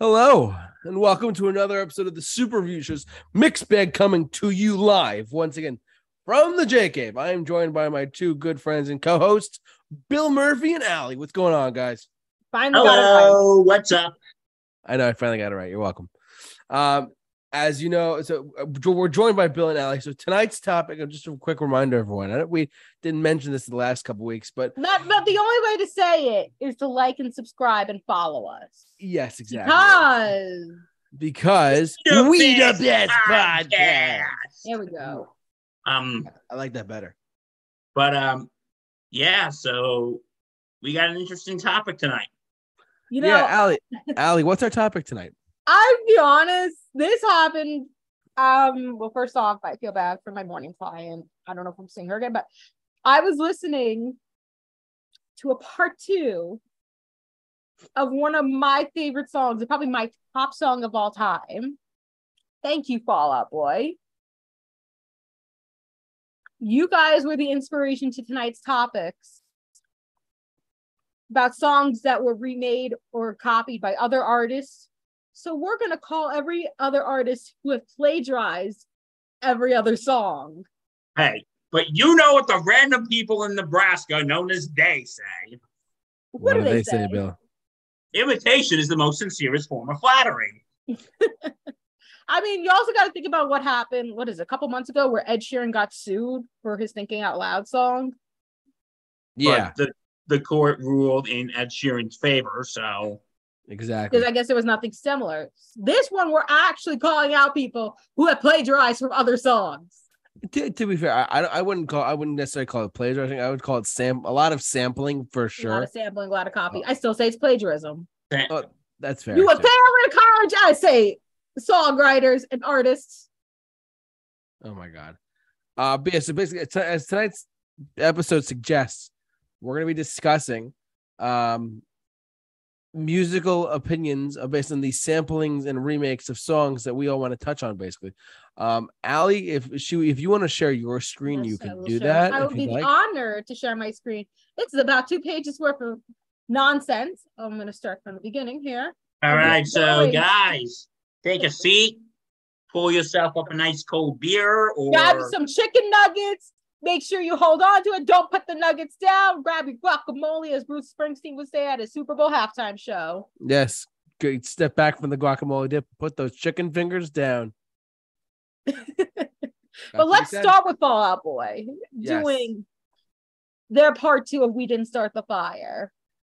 Hello, and welcome to another episode of the Super Review Shows Mixed Bag coming to you live once again from the J Cave. I am joined by my two good friends and co hosts, Bill Murphy and Allie. What's going on, guys? Finally got it right. Hello, what's up? I know I finally got it right. You're welcome. Um, as you know, so uh, we're joined by Bill and Allie. So tonight's topic, uh, just a quick reminder, everyone. I know we didn't mention this in the last couple weeks, but Not, but the only way to say it is to like and subscribe and follow us. yes, exactly. Because Because The we the best best podcast. podcast. there we go. Um, I like that better. but um, yeah. So we got an interesting topic tonight. You know, yeah, Allie, Allie, what's our topic tonight? I'll be honest, this happened. Um, well, first off, I feel bad for my morning client. I don't know if I'm seeing her again, but I was listening to a part two of one of my favorite songs, probably my top song of all time. Thank you, Fall Out Boy. You guys were the inspiration to tonight's topics about songs that were remade or copied by other artists. So we're going to call every other artist who have plagiarized every other song. Hey, but you know what the random people in Nebraska, known as they, say? What, do they, say? Bill? Imitation is the most sincerest form of flattery. I mean, you also got to think about what happened. What is it, a couple months ago where Ed Sheeran got sued for his Thinking Out Loud song? Yeah, But the the court ruled in Ed Sheeran's favor. So exactly. Because I guess there was nothing similar. This one, we're actually calling out people who have plagiarized from other songs. To, to be fair, I, I I wouldn't call I wouldn't necessarily call it plagiarizing. I would call it sam a lot of sampling for sure. A lot of sampling, a lot of copy. I still say it's plagiarism. Oh, that's fair. You would too. college, I say songwriters and artists. Oh my god. Uh, but yeah, so basically, t- as tonight's episode suggests, we're going to be discussing um musical opinions uh, based on the samplings and remakes of songs that we all want to touch on. Basically, um, Allie, if she if you want to share your screen, you Yes, I can do share- that. I would be like. honored to share my screen. It's about two pages worth of nonsense. I'm going to start from the beginning here. all Okay, right, so going. guys, take a seat, pull yourself up a nice cold beer, or Grab some chicken nuggets. Make sure you hold on to it. Don't put the nuggets down. Grab your guacamole, as Bruce Springsteen would say at his Super Bowl halftime show. Yes, great. Step back from the guacamole dip. Put those chicken fingers down. But let's start with Fall Out Boy Yes. doing their part two of We Didn't Start the Fire.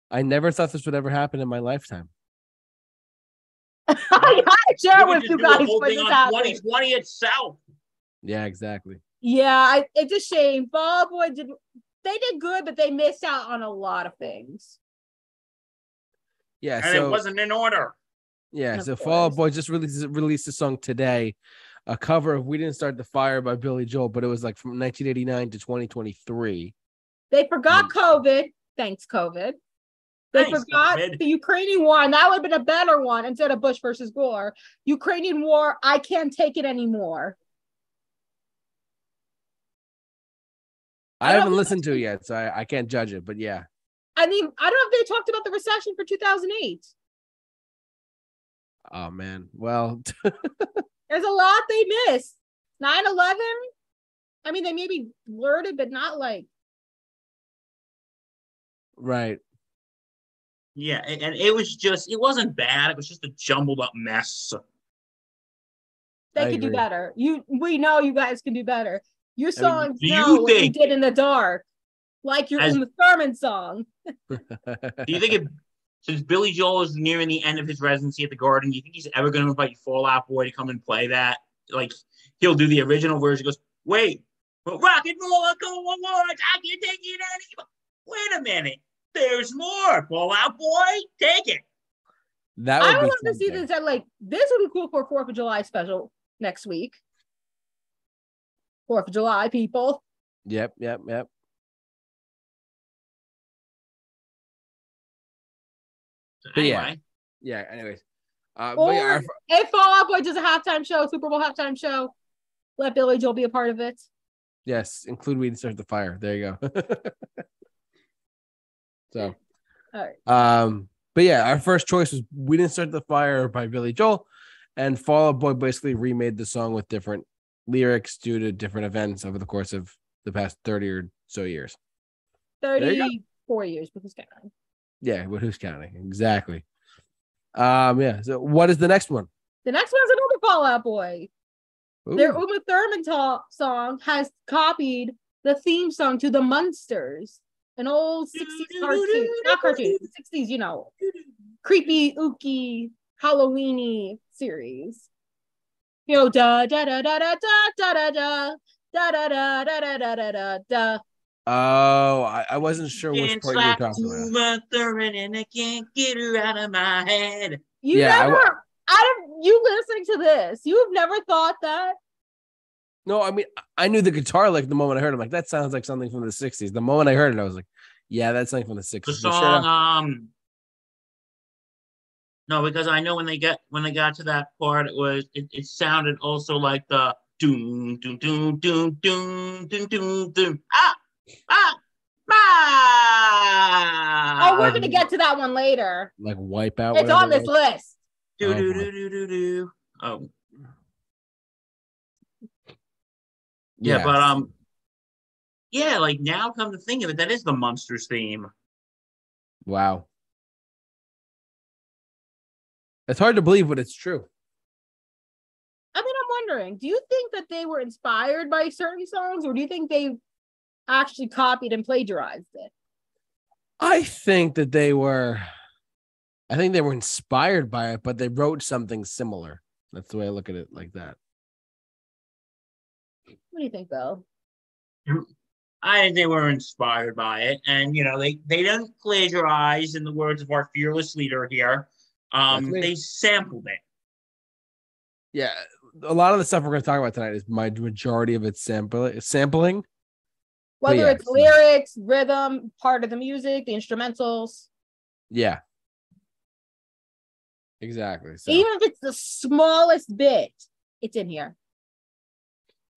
I never thought this would ever happen in my lifetime. I gotta share with you guys whole when thing on 2020 itself. Yeah, exactly. Yeah, I, it's a shame. Fall Boy did they did good, but they missed out on a lot of things. Yeah, And so it wasn't in order. Yeah, Of so Fall Out. Boy just released released a song today, a cover of "We Didn't Start the Fire" by Billy Joel, but it was like from 1989 to 2023. They forgot Hmm. COVID. Thanks, COVID. They Thanks, forgot COVID. the Ukrainian war, and that would have been a better one instead of Bush versus Gore. Ukrainian war, I can't take it anymore. I, I haven't listened to it yet, so I, I can't judge it. But yeah, I mean, I don't know if they talked about the recession for 2008. oh man, well, There's a lot they missed. 9 11. I mean, they maybe blurred it, but not like right, Yeah, and, and it was just, it wasn't bad. It was just a jumbled up mess. they I could do better. You, we know you guys can do better. Your I mean, songs do know what you think- did in the dark, like you're As- in the sermon song. Do you think, it, since Billy Joel is nearing the end of his residency at the Garden, do you think he's ever going to invite Fall Out Boy to come and play that? Like, he'll do the original version. He goes, wait, but rock and roll, go on, I can't take it anymore. Wait a minute. There's more. Fall Out Boy, take it. that I would would be love to see something. this at like this would be cool for a Fourth of July special next week. Fourth of July, people. Yep, yep, yep. But yeah. Anyway, Yeah. Anyways, uh, but yeah, Or our- if Fall Out Boy does a halftime show, Super Bowl halftime show, let Billy Joel be a part of it. yes, include "We Didn't Start the Fire." There you go. so, All right. um, But yeah, our first choice was "We Didn't Start the Fire" by Billy Joel, and Fall Out Boy basically remade the song with different lyrics due to different events over the course of the past thirty or so years. Thirty-four years, but who's counting? Yeah, but who's counting exactly? Um, yeah. So what is the next one? The next one's another Fall Out Boy. Their Ooh, Uma Thurman ta- song has copied the theme song to the Munsters, an old 60s cartoon, not cartoon, 60s, you know, creepy, ooky, Halloweeny series. You know, da da da da da da da da da da da da da da da da da. Oh, I, I wasn't sure which part you were talking about. And I can't get her out of my head. You Yeah, I never, out of you listening to this, you've never thought that. No, I mean I knew the guitar like the moment I heard. it. I'm like, that sounds like something from the '60s. The moment I heard it, I was like, yeah, that's something from the '60s. The song, um, no, because I know when they get when they got to that part, it was it, it sounded also like the doom doom doom doom doom doom doom doom ah ah ah. Oh, we're like- gonna get to that one later. like Wipeout. It's on this was. list. Do do do do do do. Oh yeah, but um, yeah, like now come to think of it, that is the monsters theme. wow, it's hard to believe, but it's true. I mean, I'm wondering, do you think that they were inspired by certain songs, or do you think they actually copied and plagiarized it? I think that they were, I think they were inspired by it, but they wrote something similar. That's the way I look at it, like that. What do you think, Bill? I think they were inspired by it, and you know they they didn't plagiarize, in the words of our fearless leader here. Um, they sampled it. Yeah, a lot of the stuff we're going to talk about tonight is my majority of it's sampling. Sampling. Whether yeah, it's so- lyrics, rhythm, part of the music, the instrumentals, Yeah. Exactly. So, even if it's the smallest bit, it's in here.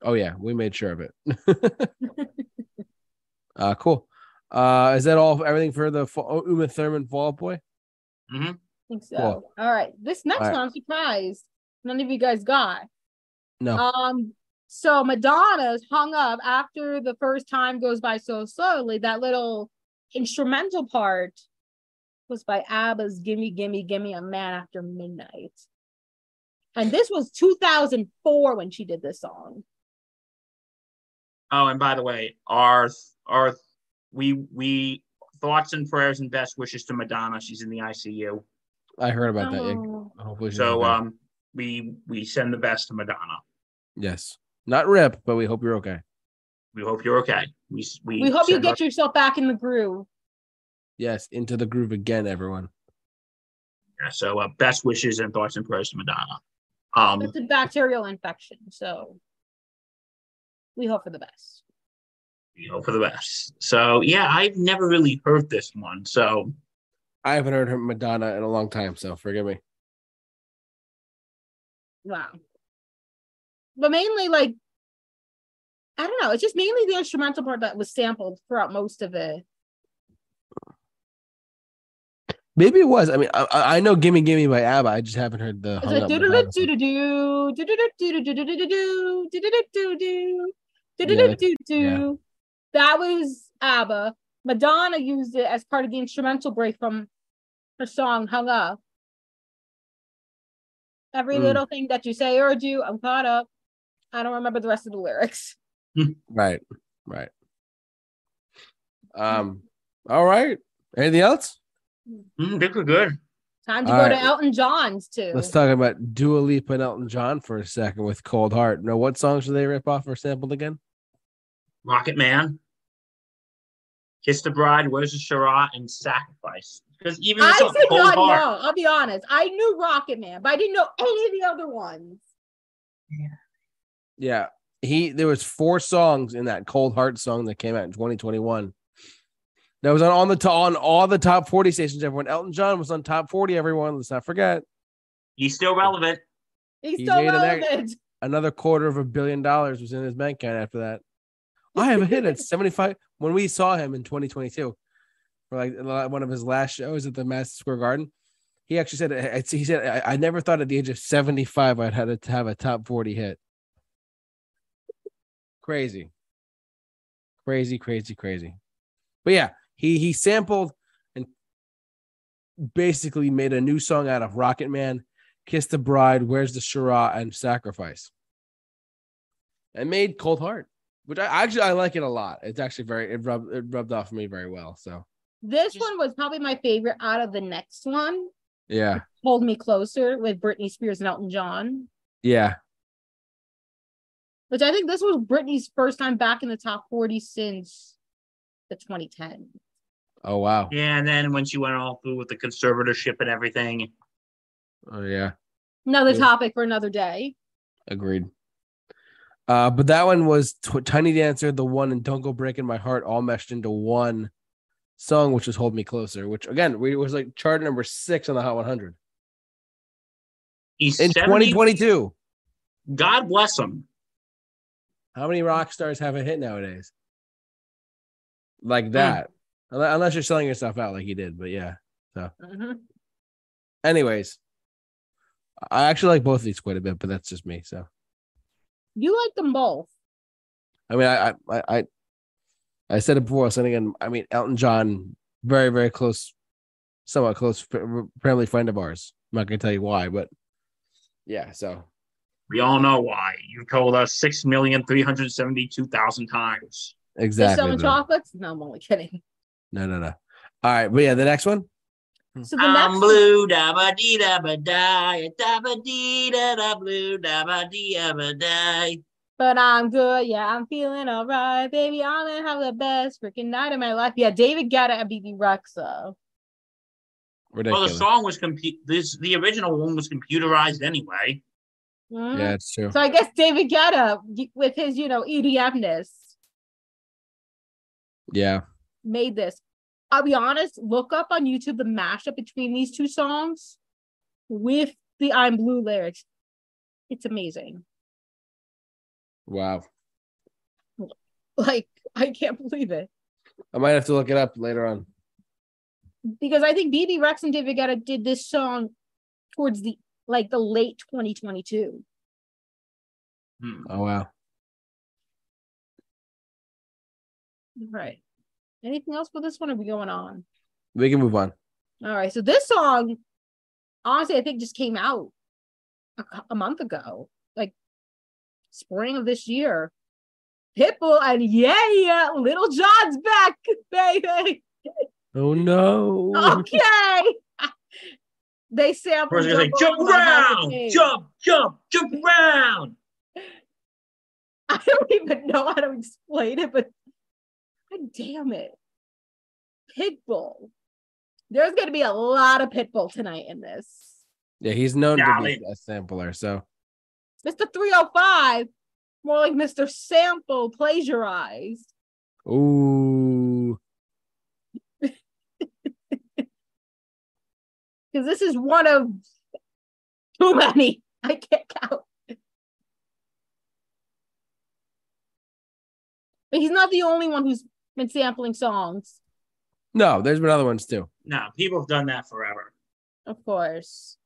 oh yeah, we made sure of it. uh, cool. Uh, is that all? Everything for the Fa- oh, Uma Thurman Fall Out Boy? hmm I think so. Cool. All right. This next All right. one, I'm surprised none of you guys got. No. Um, so Madonna's hung up after the first time goes by so slowly. That little instrumental part was by ABBA's Gimme, Gimme, Gimme a Man After Midnight. And this was 2004 when she did this song. Oh, and by the way, our our we we thoughts and prayers and best wishes to Madonna. She's in the ICU, I heard about that. Yeah. Oh. Hopefully, she's so okay. um, we we send the best to Madonna. yes, not rip, but we hope you're okay. We hope you're okay. We we, We hope you send get yourself back in the groove. Yes, into the groove again, everyone. Yeah, so uh, best wishes and thoughts and prayers to Madonna. Um, It's a bacterial infection, so we hope for the best. we hope for the best. So yeah, I've never really heard this one. So I haven't heard her Madonna in a long time, so forgive me. Wow. But mainly like I don't know, it's just mainly the instrumental part that was sampled throughout most of it. Maybe it was. I mean, I, I know "Gimme Gimme" by ABBA. I just haven't heard the. It's like do do do do do do do do do do do do do do do do. That was ABBA. Madonna used it as part of the instrumental break from her song "Hung Up." Every Mm. little thing that you say or do, I'm caught up. I don't remember the rest of the lyrics. Right, right. Um. All right. Anything else? mm, I think we're good. Time to All go to. Elton John's too. Let's talk about Dua Lipa and Elton John for a second with "Cold Heart." Now, what songs do they rip off or sampled again? Rocket Man, Kiss the Bride, Where's the Shoorah, and Sacrifice. Because even I did not Heart, know. I'll be honest. I knew Rocket Man, but I didn't know any of the other ones. Yeah, he. There was four songs in that "Cold Heart" song that came out in 2021. That was on on the to- on all the top 40 stations. Everyone, Elton John was on top 40. Everyone, let's not forget. he's still relevant. He's He still made an relevant. another quarter of a billion dollars was in his bank account after that. I have a hit at 75 when we saw him in 2022. Like one of his last shows at the Madison Square Garden. He actually said, he said, I, never thought at the age of 75 I'd had to have a top 40 hit. Crazy. Crazy, crazy, crazy. But yeah, he he sampled and basically made a new song out of Rocket Man, Kiss the Bride, Where's the Shoorah, and Sacrifice. And made Cold Heart, which I actually I like it a lot. It's actually very it rubbed it rubbed off me very well. So This Just- one was probably my favorite out of the next one. yeah, Hold Me Closer with Britney Spears and Elton John. yeah, Which I think this was Britney's first time back in the top 40 since the 2010. oh wow, Yeah, and then when she went all through with the conservatorship and everything, oh yeah, Another Yeah. topic for another day. agreed. Uh, but that one was Tw- Tiny Dancer, the one, and Don't Go Breaking My Heart, all meshed into one song, which was Hold Me Closer, which again we was like chart number six on the Hot 100 he's in 70 2022. God bless him. How many rock stars have a hit nowadays? Like that. Unle- Unless you're selling yourself out like he did, but yeah. Mhm. Anyways, I actually like both of these quite a bit, but that's just me. So You like them both. I mean, I I I, I said it before. So again, I mean, Elton John, very very close, somewhat close f- family friend of ours. I'm not gonna tell you why, but yeah. So We all know why. You've told us six million three hundred seventy-two thousand times. Exactly. selling though. chocolates? No, I'm only kidding. No, no, no. All right, but yeah, the next one. So the I'm next blue, da ba dee da ba die, da ba dee da da blue, da ba dee da ba die. But I'm good. Yeah, I'm feeling all right, baby. I'm gonna have the best freaking night of my life. Yeah, David Guetta and Bebe Rexha. Well, the song was compu- this the original one was computerized anyway. Mhm. yeah, it's true. So I guess David Guetta, with his, you know, EDMness, Yeah. made this. I'll be honest, look up on YouTube the mashup between these two songs with the I'm Blue lyrics. It's amazing. Wow. Like, I can't believe it. I might have to look it up later on. Because I think BB Rex and David Guetta did this song towards the like the late 2022. Hmm. Oh wow. Right. Anything else for this one? Or are we going on? We can move on. All right. So this song, honestly, I think just came out a, a month ago, like spring of this year. Pitbull and yeah, yeah, Lil Jon's back, baby. Oh no. Okay. they sampled. First, you're like, Jump jump Over My Heart around, jump, jump, jump around. I don't even know how to explain it, but god damn it. Pitbull. There's gonna be a lot of Pitbull tonight in this. Yeah, he's known Yeah, to be a sampler. So Mr. 305, more like Mr. Sample plagiarized. ooh. Because this is one of too many. I can't count. But he's not the only one who's been sampling songs, No, there's been other ones too. No, people have done that forever. of course.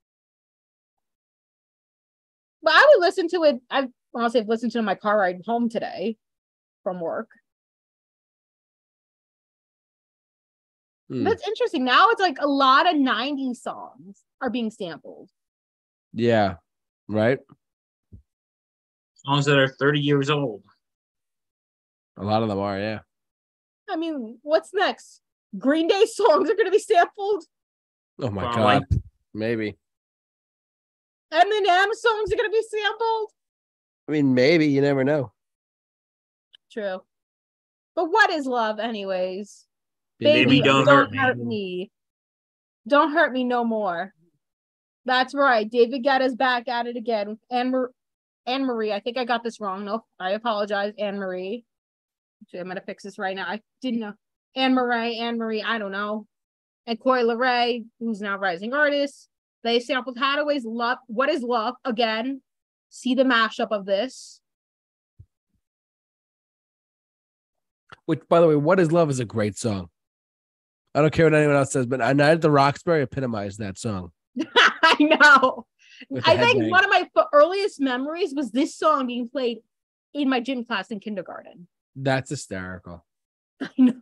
But I would listen to it. I've honestly I've listened to it in my car ride home today from work. Hmm. That's interesting. Now it's like a lot of 90s songs are being sampled. Yeah. Right. Songs that are 30 years old. A lot of them are. Yeah. I mean, what's next? Green Day songs are going to be sampled. Oh my Probably. god. Maybe. Eminem songs are going to be sampled. I mean, maybe you never know. True. But what is love, anyways? Baby, don't hurt me. me. Don't hurt me no more. That's right. David Guetta's back at it again. Anne, Mar- Anne Marie. I think I got this wrong. No, I apologize, Anne Marie. Actually, I'm gonna fix this right now. I didn't know. Anne Marie, Anne Marie, I don't know. And Coi Leray, who's now rising artist. They sampled Haddaway's Love. What is love? Again, see the mashup of this. Which, by the way, "What Is Love" is a great song. I don't care what anyone else says, but I night at the Roxbury epitomized that song. I know. I think headbang. one of my earliest memories was this song being played in my gym class in kindergarten. That's hysterical. I know.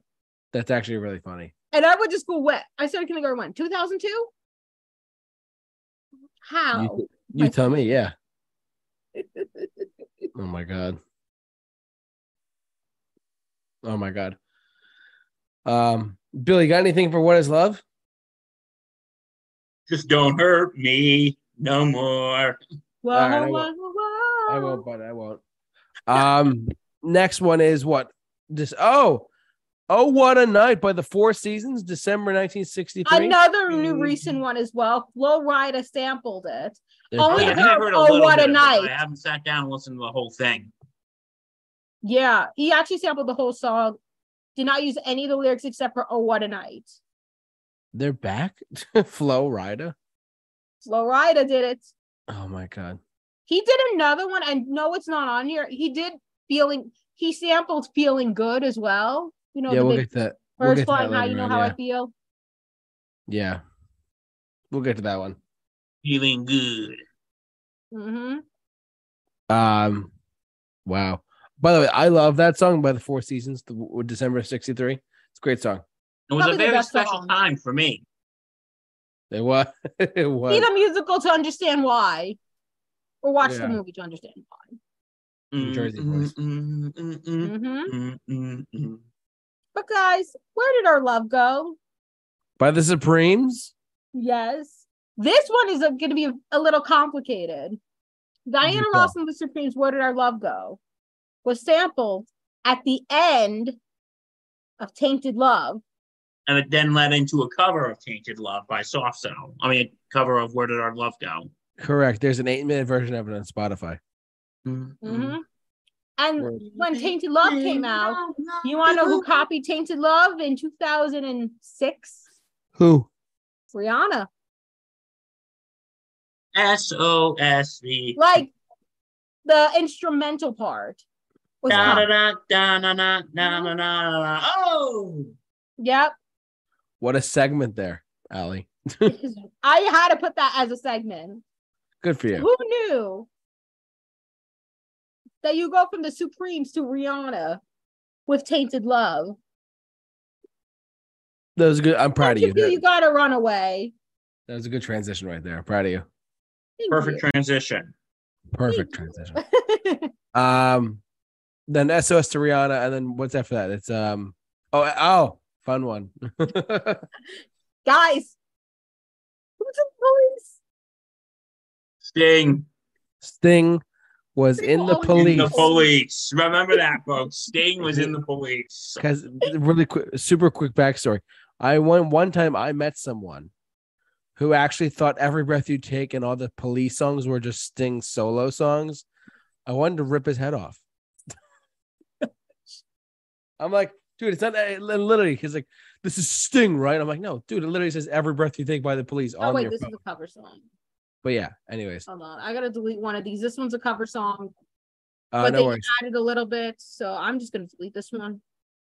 That's actually really funny. And I went to school when I started kindergarten when 2002. How? You, you tell me, yeah. Oh my god. Oh my god. Um, Billy, got anything for what is love? Just don't hurt me no more. Whoa, All right, I won't. whoa. I won't, but I won't. Um, next one is what? This oh, oh, what a night by the Four Seasons, December 1963. Another new mm-hmm. recent one as well. Flo Rida sampled it. They're Oh, Oh, yeah, I back. think I've heard a Oh, what a bit of it, but night. I haven't sat down and listened to the whole thing. Yeah, he actually sampled the whole song. Did not use any of the lyrics except for "Oh What a Night." They're back. Flo Rida. Flo Rida did it. Oh my god. He did another one. and no, it's not on here. He did feeling. He sampled "Feeling Good" as well. You know, yeah, the we'll big get that. We'll birds get to that flying. You know on, how yeah. I feel. Yeah. We'll get to that one. Feeling good. hmm Um, wow. By the way, I love that song by the Four Seasons, the December '63. It's a great song. It was Probably a very special song. time for me. It was. it was. See the musical to understand why, or watch Yeah. the movie to understand why. New Jersey boys. Mm, mm, mm, hmm mm, mm, mm. But guys, where did our love go? By the Supremes. Yes. This one is going to be a, a little complicated. Diana Okay. Ross and the Supremes, Where Did Our Love Go? was sampled at the end of Tainted Love. And it then led into a cover of Tainted Love by Soft Cell. I mean, a cover of Where Did Our Love Go? Correct. There's an eight-minute version of it on Spotify. hmm And Word. when Tainted Love came out, you want to know who copied Tainted Love in 2006? Who? Rihanna. S O S V. Like the instrumental part. Was Da da copied. da da na na mm-hmm. na na na na. Oh, Yep. What a segment there, Allie. I had to put that as a segment. Good for you. Who knew that you go from the Supremes to Rihanna with Tainted Love? That was good. I'm proud of Don't you. feel you gotta run away. That was a good transition right there. I'm proud of you. Thank perfect transition. Perfect transition. Um, then SOS to Rihanna, and then what's after that? It's um, oh, oh, fun one. Guys, who's the police? Sting Sting was in the police. in the police. Remember that, folks. Sting was in the police. Because really quick, super quick backstory. I one one time I met someone who actually thought every breath you take and all the police songs were just Sting solo songs. I wanted to rip his head off. I'm like, dude, it's not eh, that. Literally, he's like, this is Sting, right? I'm like, no, dude, it literally says every breath you take by the police Oh on wait, this phone. is a cover song. But yeah, anyways, Hold on, I gotta delete one of these. This one's a cover song, uh, but no they worries, added a little bit, so I'm just gonna delete this one.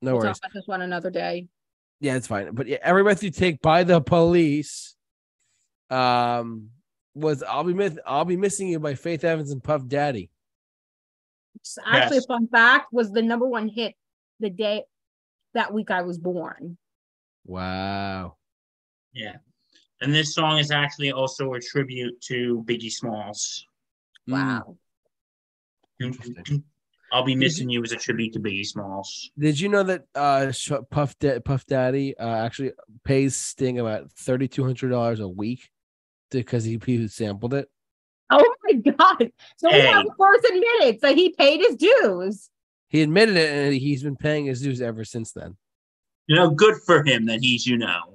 no we'll worries. talk about this one another day. Yeah, it's fine. But yeah, every breath you take by the police, um, was I'll be miss- I'll be missing you by Faith Evans and Puff Daddy. It's Actually, Yes. a fun fact was the number one hit the day that week I was born. Wow. Yeah. And this song is actually also a tribute to Biggie Smalls. Wow. Interesting. I'll be missing you as a tribute to Biggie Smalls. Did you know that uh Puff Da- Puff Daddy uh, actually pays Sting about thirty two hundred dollars a week because he, he sampled it? Oh my god! So we Hey. have first admitted that he paid his dues. He admitted it, and he's been paying his dues ever since then. You know, good for him that he's, you know.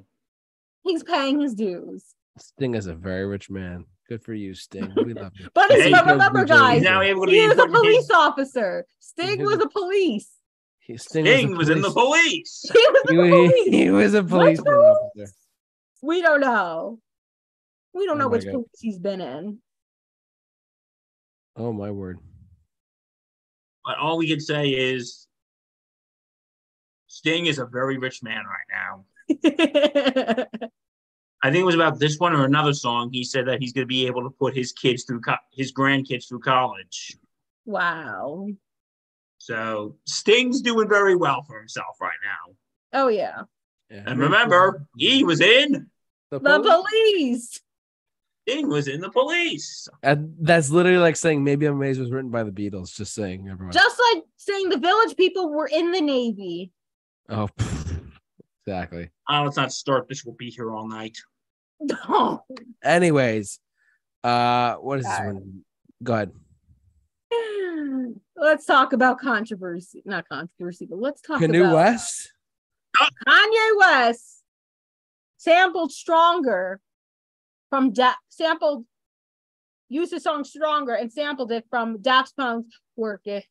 He's paying his dues. Sting is a very rich man. Good for you, Sting. We love you. But Hey, but remember, guys, now able to he be was a police his- officer. Sting was a police. He, Sting, Sting a was in the police- police. He was a He, police. he, he was a police? officer. We don't know. We don't Oh know which God. police he's been in. Oh my word. But all we can say is Sting is a very rich man right now. I think it was about this one or another song. He said that he's going to be able to put his kids through co- his grandkids through college. wow. So Sting's doing very well for himself right now. Oh yeah. Yeah. And remember, he was in the The police- police. Sting was in the police. And that's literally like saying maybe I'm amazed was written by the Beatles. Just saying, everyone. Just like saying the village people were in the Navy. oh, exactly. Oh, let's not start this. We'll be here all night. Anyways, uh, what is this one? Go ahead. let's talk about controversy. Not controversy, but let's talk Canoe about West. Kanye West sampled "Stronger" from da- sampled used the song "Stronger" and sampled it from Daft Punk's "Work It,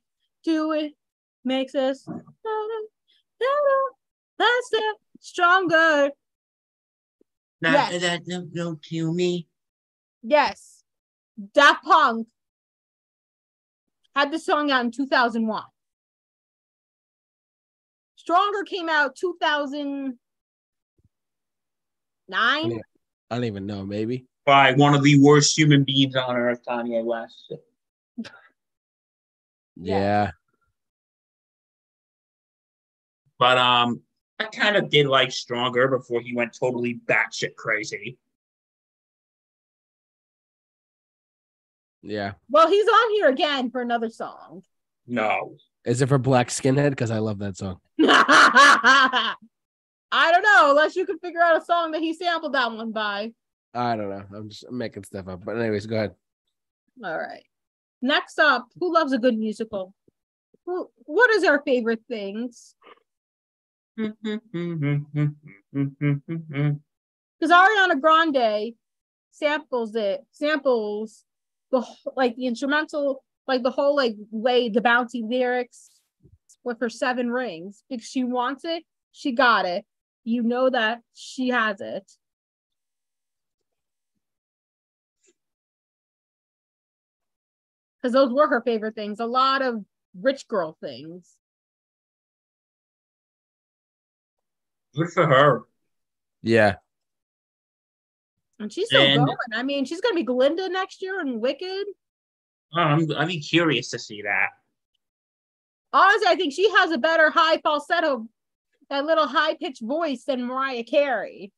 Do It, Makes Us Better, Better, That's it, Stronger." That, Yes. that don't, don't kill me. Yes, Daft Punk had the song out in 2001. Stronger came out 2009. Yeah. I don't even know. Maybe. By one of the worst human beings on earth, Kanye West. Yeah. Yeah. But um, I kind of did like Stronger before he went totally batshit crazy. Yeah. Well, he's on here again for another song. No. Is it for Black Skinhead? Because I love that song. I don't know, unless you can figure out a song that he sampled that one by. I don't know. I'm just making stuff up. But anyways, go ahead. All right. Next up, who loves a good musical? What is our favorite things? Because Ariana Grande samples it, samples the like the instrumental, like the whole like way the bouncy lyrics with her seven rings because she wants it, she got it. You know that she has it. Because those were her favorite things. A lot of rich girl things. Good for her. Yeah. And she's still And- going. I mean, she's gonna be Glinda next year and Wicked. Oh, I'm, I'd be curious to see that. Honestly, I think she has a better high falsetto, that little high pitched voice than Mariah Carey.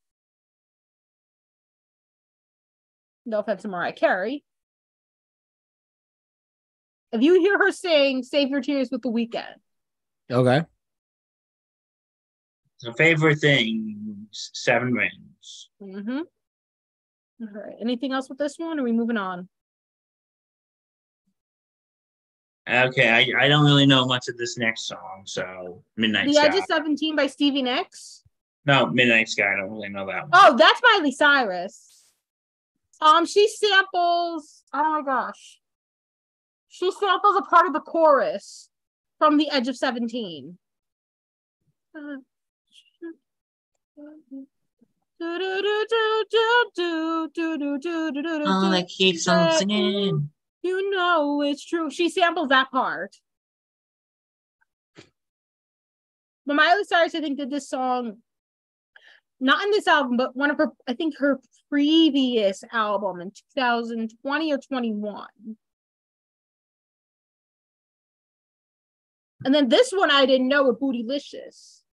No offense to Mariah Carey. If you hear her sing Save Your Tears with the Weeknd, Okay. So favorite things, seven rings. mm-hmm. All right. Anything else with this one? Or are we moving on? Okay, I, I don't really know much of this next song, so Midnight The Sky. Edge of 17 by Stevie Nicks. No, Midnight Sky. I don't really know that one. Oh, that's Miley Cyrus. Um, she samples. Oh my gosh, she samples a part of the chorus from The Edge of Seventeen. Oh, that keeps on singing. You know it's true. She samples that part. But Miley Cyrus, I think, did this song not in this album, but one of her, I think her previous album in 2020 or 21. And then this one I didn't know with Bootylicious.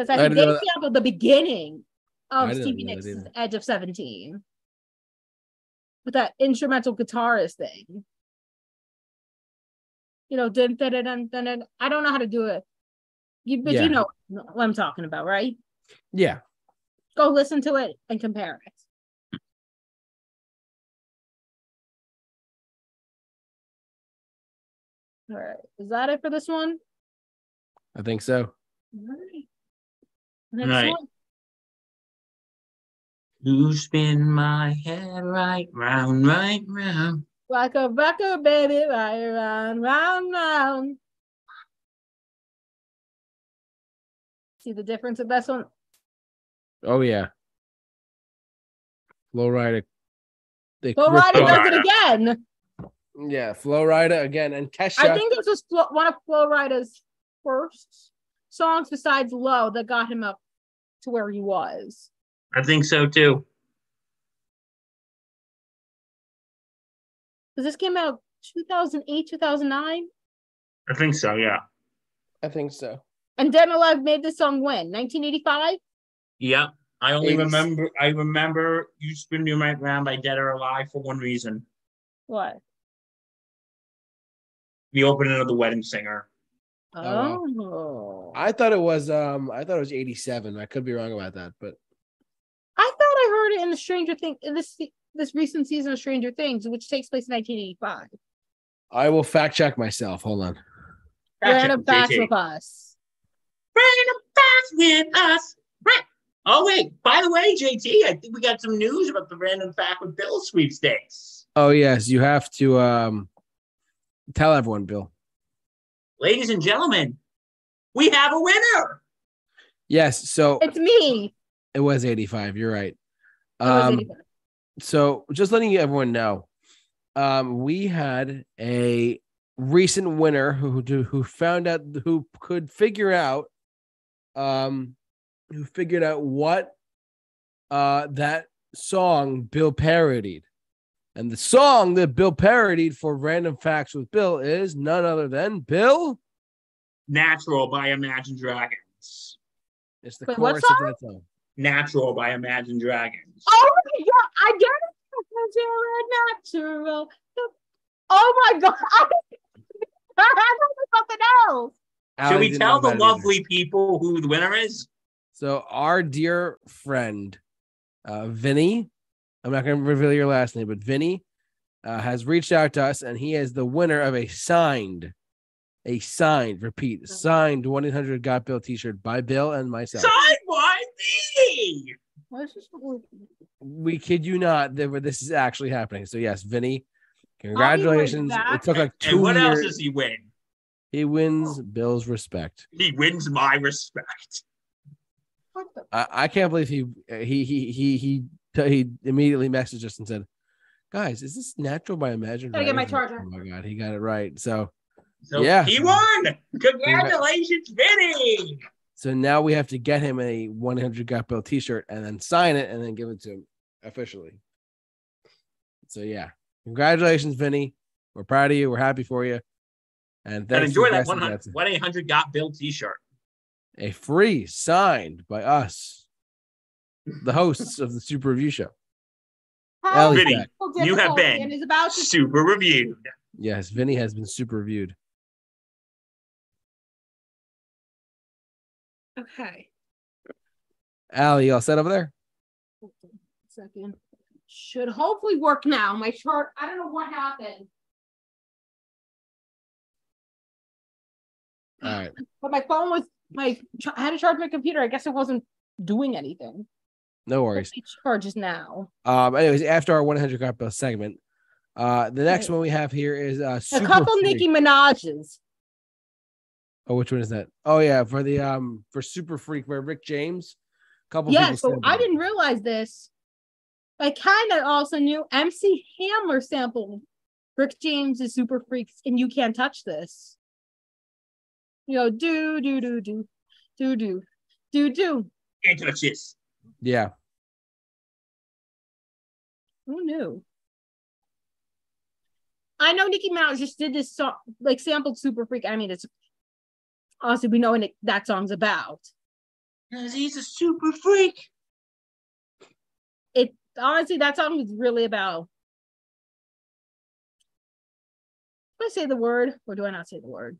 Because I I think didn't they sampled the beginning of Stevie Nicks'. Edge of 17. With that instrumental guitarist thing. You know, dun, dun, dun, dun, dun, dun. I don't know how to do it. You, but Yeah. you know what I'm talking about, right? Yeah. Go listen to it and compare it. All right. Is that it for this one? I think so. All right. Next Right. one. You spin my head right round, right round. Like a record, baby, right round, round, round. See the difference with this one? Oh yeah. Flo Rida. They Flo Rida does it again. Yeah, Flo Rida again, and Kesha. I think this was Flo- one of Flo Rida's first songs besides Low that got him up to where he was. I think so too. Because this came out 2008, 2009. I think so. Yeah. I think so. And Dead or Alive made this song when? 1985? Yeah. I only 80s. remember. I remember you spin your mind around by Dead or Alive for one reason: What? the opening of the Wedding Singer. Oh, Oh. I thought it was um I thought it was 87. I could be wrong about that, but I thought I heard it in the Stranger Thing in this this recent season of Stranger Things, which takes place in 1985. I will fact check myself. Hold on. Random facts with us. Random facts with us. Right. Oh wait, by the way, JT, I think we got some news about the random fact with Bill sweepstakes. Oh yes, you have to um tell everyone, Bill. Ladies and gentlemen, we have a winner. Yes, so It's me. it was 85. You're right. Um 85. so just letting everyone know, um, we had a recent winner who who who found out who could figure out, um, who figured out what, uh, that song Bill parodied, and the song that Bill parodied for Random Facts with Bill is none other than Bill. Natural by Imagine Dragons. It's the Wait, chorus of that song. Natural by Imagine Dragons. Oh my god, I get it. Natural. Oh my god. I thought it was something else. Should we tell the about it either. lovely people who the winner is? So our dear friend, uh, Vinny, I'm not going to reveal your last name, but Vinny uh, has reached out to us, and he is the winner of a signed, a signed, repeat, signed 1 800 Got Bill T-shirt by Bill and myself. Signed by me. What is this? we kid you not, that this is actually happening. So yes, Vinny, congratulations! It took like two And what else does he win? he wins Bill's respect. He wins my respect. What the? I, I can't believe he he he he he he immediately messaged us and said, "Guys, is this natural by Imagine?" Gotta get my charger. Oh my god, he got it right. So So Yeah. he won. Congratulations, Vinny. so now we have to get him a 100 Got Bill T-shirt and then sign it and then give it to him officially. So yeah, congratulations, Vinny. We're proud of you. We're happy for you. And And thanks enjoy that 100 1 800 Got Bill t shirt. a free signed by us, the hosts of the Super Review Show. How Ellie's Vinny, you have difficult been is about to Super reviewed. Yes, Vinny has been super reviewed. Okay. Allie, you all set over there? Second. Should hopefully work now. My chart, I don't know what happened, All right. but my phone was my I had to charge my computer. I guess it wasn't doing anything. No worries. It charges now. Um, anyways, after our 100 Got Bill segment, uh, the next Right. one we have here is uh, A couple free. Nicki Minaj's. Oh, which one is that? Oh yeah, for the um for Super Freak where Rick James. Couple Yeah, so I didn't realize this. I kind of also knew MC Hammer sampled Rick James is super freaks and you can't touch this. You know, do do do do do do do do. Can't touch this. Yeah, Who knew? I know Nicki Minaj just did this song, like sampled Super Freak. I mean, it's honestly we know what that song's about. Because he's a super freak. It honestly that song is really about. Do I say the word or do I not say the word?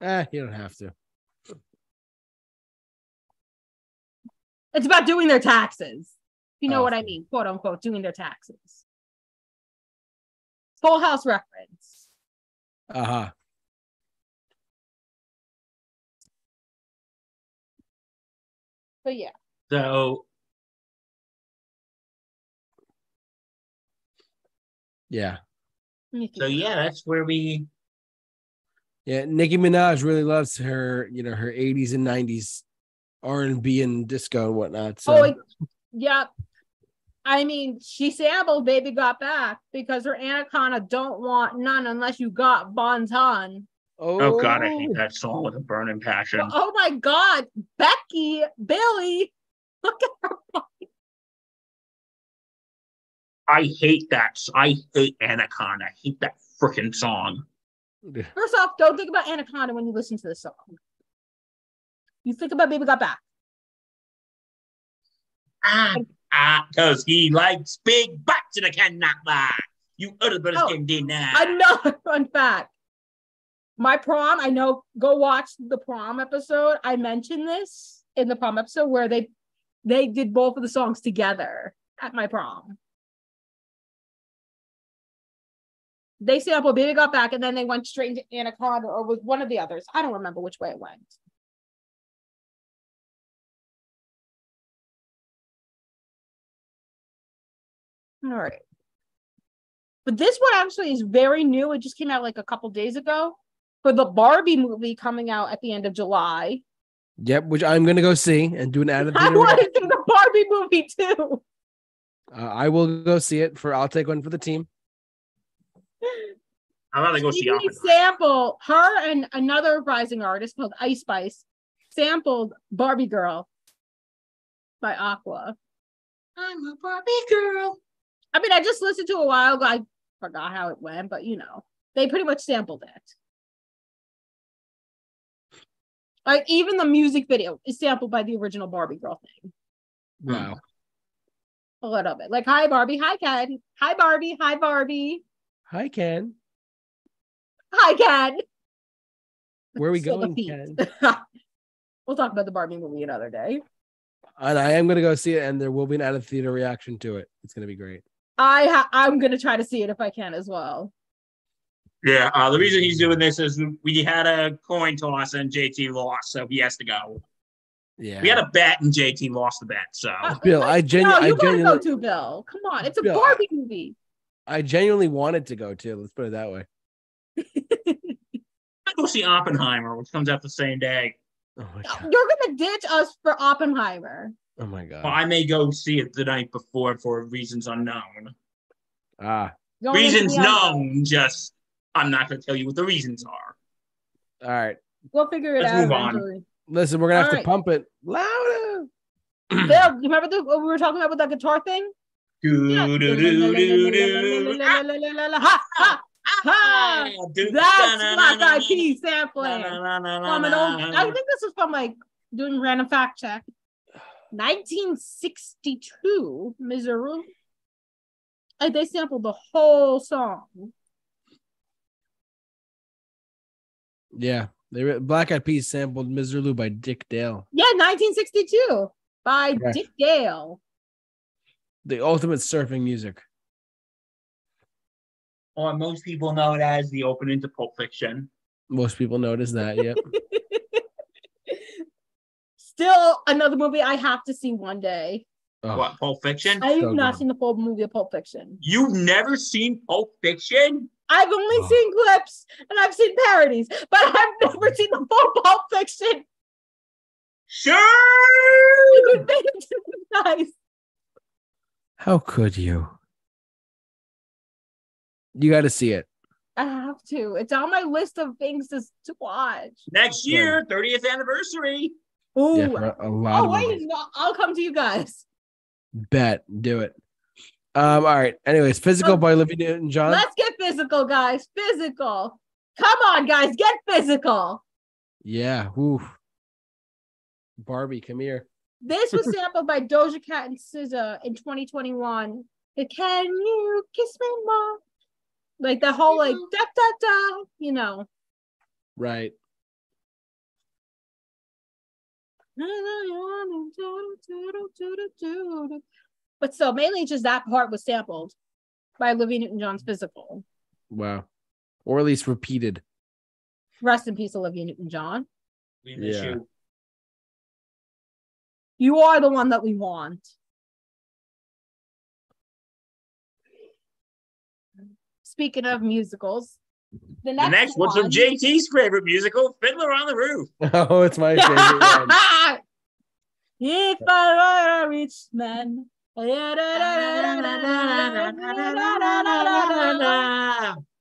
eh, you don't have to. It's about doing their taxes. You know Oh, what I mean, quote unquote, doing their taxes. Full House reference. Uh huh. But yeah, So Yeah, Nicki so yeah, that's where we yeah. Nicki Minaj really loves her, you know, her 80s and 90s R and B and disco and whatnot. So Oh, it- yep. I mean, she sampled "Baby Got Back" because her anaconda don't want none unless you got Bon Ton. Oh, oh God, I hate that song with a burning passion. Oh, oh my God, Becky, Billy, look at her. body. I hate that. I hate Anaconda. I hate that freaking song. First off, don't think about Anaconda when you listen to this song. You think about Baby Got Back. Ah, ah, cause he likes big butts and I cannot lie. You other brothers Oh, can deny. Another fun fact. My prom, I know, go watch the prom episode. I mentioned this in the prom episode where they they did both of the songs together at my prom. They sampled Baby Got Back and then they went straight into Anaconda or was one of the others. I don't remember which way it went. All right. But this one actually is very new. It just came out like a couple days ago for the Barbie movie coming out at the end of July. Yep, which I'm gonna go see and do an out of I want to see the Barbie movie too. Uh, I will go see it for. I'll take one for the team. I'm gonna go see She Oppenheimer. sample her and another rising artist called Ice Spice sampled Barbie Girl by Aqua. I'm a Barbie girl. I mean, I just listened to it a while ago. I forgot how it went, but you know, they pretty much sampled it. Like even the music video is sampled by the original Barbie Girl thing. Wow. A little bit. Like, hi Barbie, hi Ken. Hi Barbie, hi Barbie. Hi, Ken. Hi Ken. Where are we Still going. Ken? we'll talk about the Barbie movie another day. And I am gonna go see it, and there will be an out of theater reaction to it. It's gonna be great. I ha- I'm gonna try to see it if I can as well. Yeah, uh, the reason he's doing this is we had a coin toss and JT lost, so he has to go. Yeah. We had a bet and JT lost the bet, so Uh, Bill, I genuinely no, I you gotta go to Bill. Come on, it's a Bill, Barbie movie. I genuinely wanted to go too. Let's put it that way. I go see Oppenheimer, which comes out the same day. Oh my god. You're gonna ditch us for Oppenheimer. Oh my god. Well, I may go see it the night before for reasons unknown. Ah. Going into reasons the unknown. known, just I'm not going to tell you what the reasons are. All right. We'll figure it Let's out move on. eventually. Listen, we're gonna have All to right. pump it louder. Bill, you remember the, what we were talking about with that guitar thing? That's. Black Eyed Peas sampling. Na-na-na-na-na. From an old, I think this was from like doing random fact check. 1962, Missouri. And uh, they sampled the whole song. Yeah. They were, Black Eyed Peas sampled Miserlou by Dick Dale. Yeah, 1962 by Yeah. Dick Dale. The ultimate surfing music. Oh, or most people know it as the opening to Pulp Fiction. Most people notice that. Yep. Still another movie I have to see one day. Oh, What, Pulp Fiction? I have So not good. seen the full movie of Pulp Fiction. You've never seen Pulp Fiction? I've only Oh. seen clips and I've seen parodies, but I've never seen the full Pulp Fiction. Sure. nice. How could you? You got to see it. I have to. It's on my list of things to, to watch. Next year, 30th anniversary. Ooh. Yeah, for a lot oh of wait, no, I'll come to you guys. Bet. Do it. Um. All right. Anyways, physical Oh. by Olivia Newton John. Let's get physical, guys. Physical. Come on, guys, get physical. Yeah. Woo. Barbie, come here. This was sampled by Doja Cat and SZA in 2021. Can you kiss me more? Like the whole like da da da, you know. Right. But so mainly just that part was sampled by Olivia Newton-John's physical. Wow. Or at least repeated. Rest in peace, Olivia Newton-John. We miss Yeah. you. You are the one that we want. Speaking of musicals, the next, The next one's from JT's favorite musical, Fiddler on the Roof. Oh, it's my favorite one. if I were a rich man.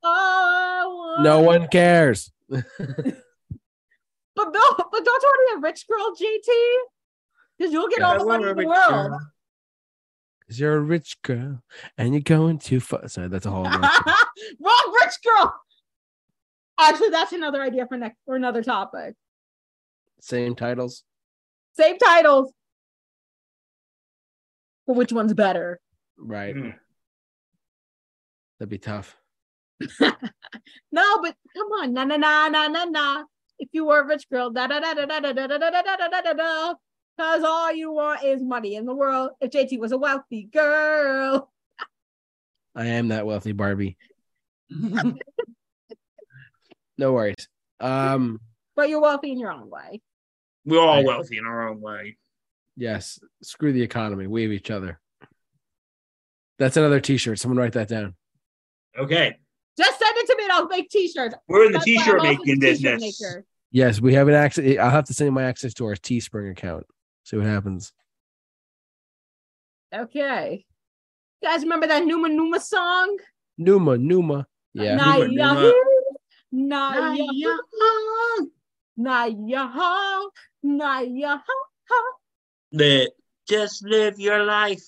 Oh, No one cares. But Bill, but don't you want to be a rich girl, JT? Because you'll get all the money in the world. Cause you're a rich girl and you're going too far. Sorry, that's a whole. Wrong rich girl. Actually, that's another idea for next for another topic. Same titles. Same titles. But which one's better? Right. Hmm. That'd be tough. No, but come on, na na na na na na. If you were a rich girl, da da da da da da da da da da da da da da. Cause all you want is money in the world. If JT was a wealthy girl, I am that wealthy Barbie. No worries. Um, but you're wealthy in your own way. We're all wealthy in our own way. yes. Screw the economy. We have each other. That's another T-shirt. Someone write that down. Okay. Just send it to me and I'll make t-shirts. We're in the That's why I'm t-shirt also making t-shirt business. maker. Yes, we have an access. I'll have to send you my access to our Teespring account. See what happens. Okay. You guys remember that Numa Numa song? Numa, Numa. Yeah. Nah, Numa, Numa. yahoo. Nah, yahoo. Nah, yahoo. Nah, yahoo. That just live your life.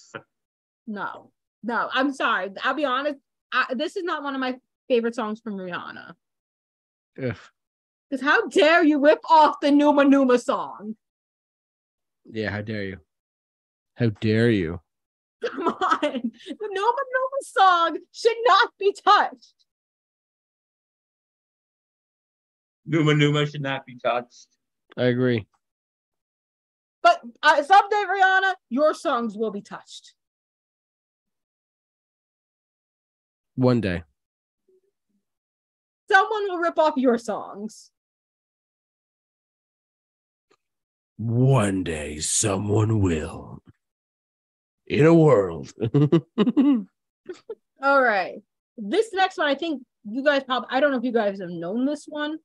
No, no, I'm sorry. I'll be honest. I, this is not one of my favorite songs from Rihanna. Ugh. Because how dare you rip off the Numa Numa song? Yeah. How dare you? How dare you? Come on. The Numa Numa song should not be touched. Numa Numa should not be touched. I agree. But uh, someday, Rihanna, your songs will be touched. One day. Someone will rip off your songs. One day, someone will. In a world. All right. This next one, I think you guys probably, I don't know if you guys have known this one.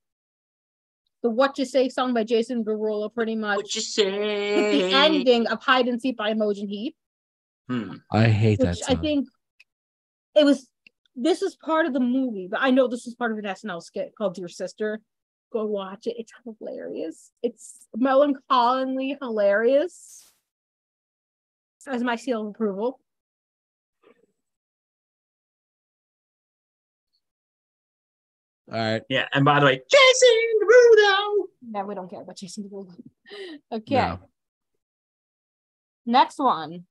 The What You Say song by Jason Derulo, pretty much. What you with say? the ending of Hide and Seek by Imogen Heap, Hmm. I hate which that song. I think it was, this is part of the movie, but I know this is part of an SNL skit called Dear Sister. Go watch it. It's hilarious. It's melancholy hilarious. As my seal of approval. All right. Yeah, and by the way, Jason Derulo. Yeah, we don't care about Jason Derulo. Okay. No. Next one.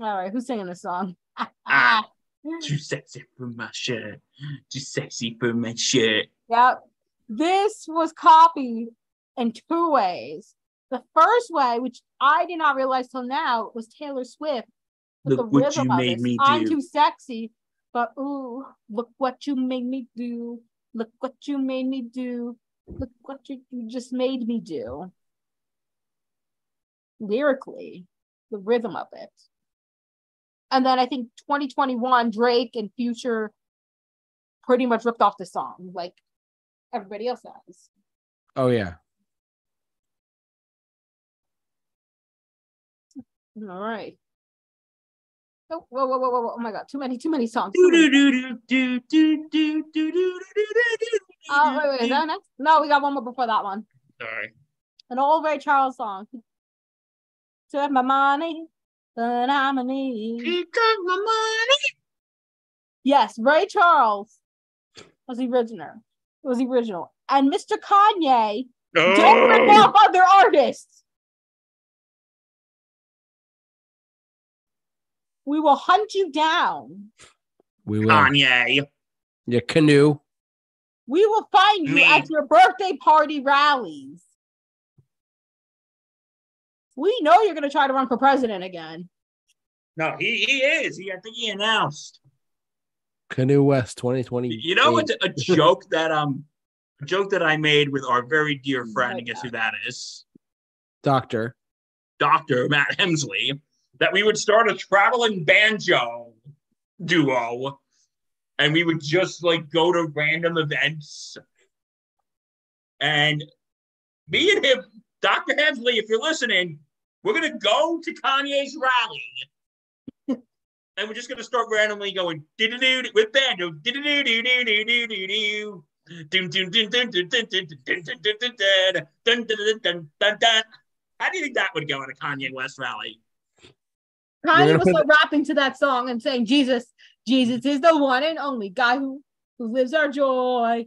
All right, who's singing this song? Ah. Too sexy for my shirt. Too sexy for my shirt. Yep. This was copied in two ways. The first way, which I did not realize till now, was Taylor Swift with Look the what rhythm you of made it. me I'm too sexy, but ooh, look what you made me do. Look what you made me do. Look what you, you just made me do. Lyrically, the rhythm of it. And then I think 2021, Drake and Future pretty much ripped off the song, like everybody else has. Oh yeah. All right. Oh, whoa, whoa, whoa, whoa, whoa. Oh my god, too many, too many songs. too many songs. Oh, wait, wait, is that next? No, we got one more before that one. Sorry. An old Ray Charles song. Took my money, but I'm a need. He took my money. Yes, Ray Charles was the original. Was the original. And Mr. Kanye, don't rip Oh, off other artists. We will hunt you down. We will. Kanye. Yeah, canoe. We will find you Me. at your birthday party rallies. We know you're going to try to run for president again. No, he, he is. He, I think he announced. Canoe West 2020. You know what's a joke that um a joke that I made with our very dear friend, and guess who that is? Doctor. Dr. Matt Hemsley, that we would start a traveling banjo duo and we would just like go to random events. And me and him, Dr. Hemsley, if you're listening, we're gonna go to Kanye's rally. and we're just gonna start randomly going doo doo doo with banjo doo doo doo doo doo doo doo doo. How do you think that would go in a Kanye West rally? Kanye was put like rapping to that song and saying, Jesus, Jesus is the one and only guy who, who lives our joy.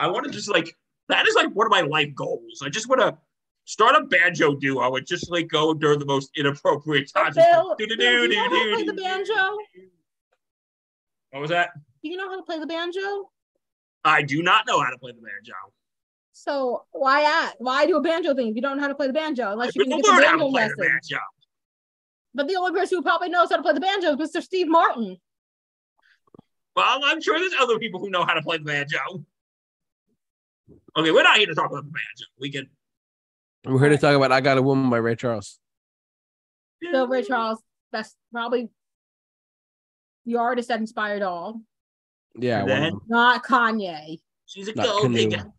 I want to just like that is like one of my life goals. I just want to start a banjo duo and just like go during the most inappropriate oh, times. Bill, Do, do, do do, you know how to do, play the banjo? What was that? Do you know how to play the banjo? I do not know how to play the banjo. So why ask? Why do a banjo thing if you don't know how to play the banjo? Unless you can get the learn how to banjo play the banjo. But the only person who probably knows how to play the banjo is Mr. Steve Martin. Well, I'm sure there's other people who know how to play the banjo. Okay, we're not here to talk about the banjo. We can. We're here to talk about "I Got a Woman" by Ray Charles. So Ray Charles, that's probably the artist that inspired all, Yeah, And one of then- not Kanye. She's a gold digger.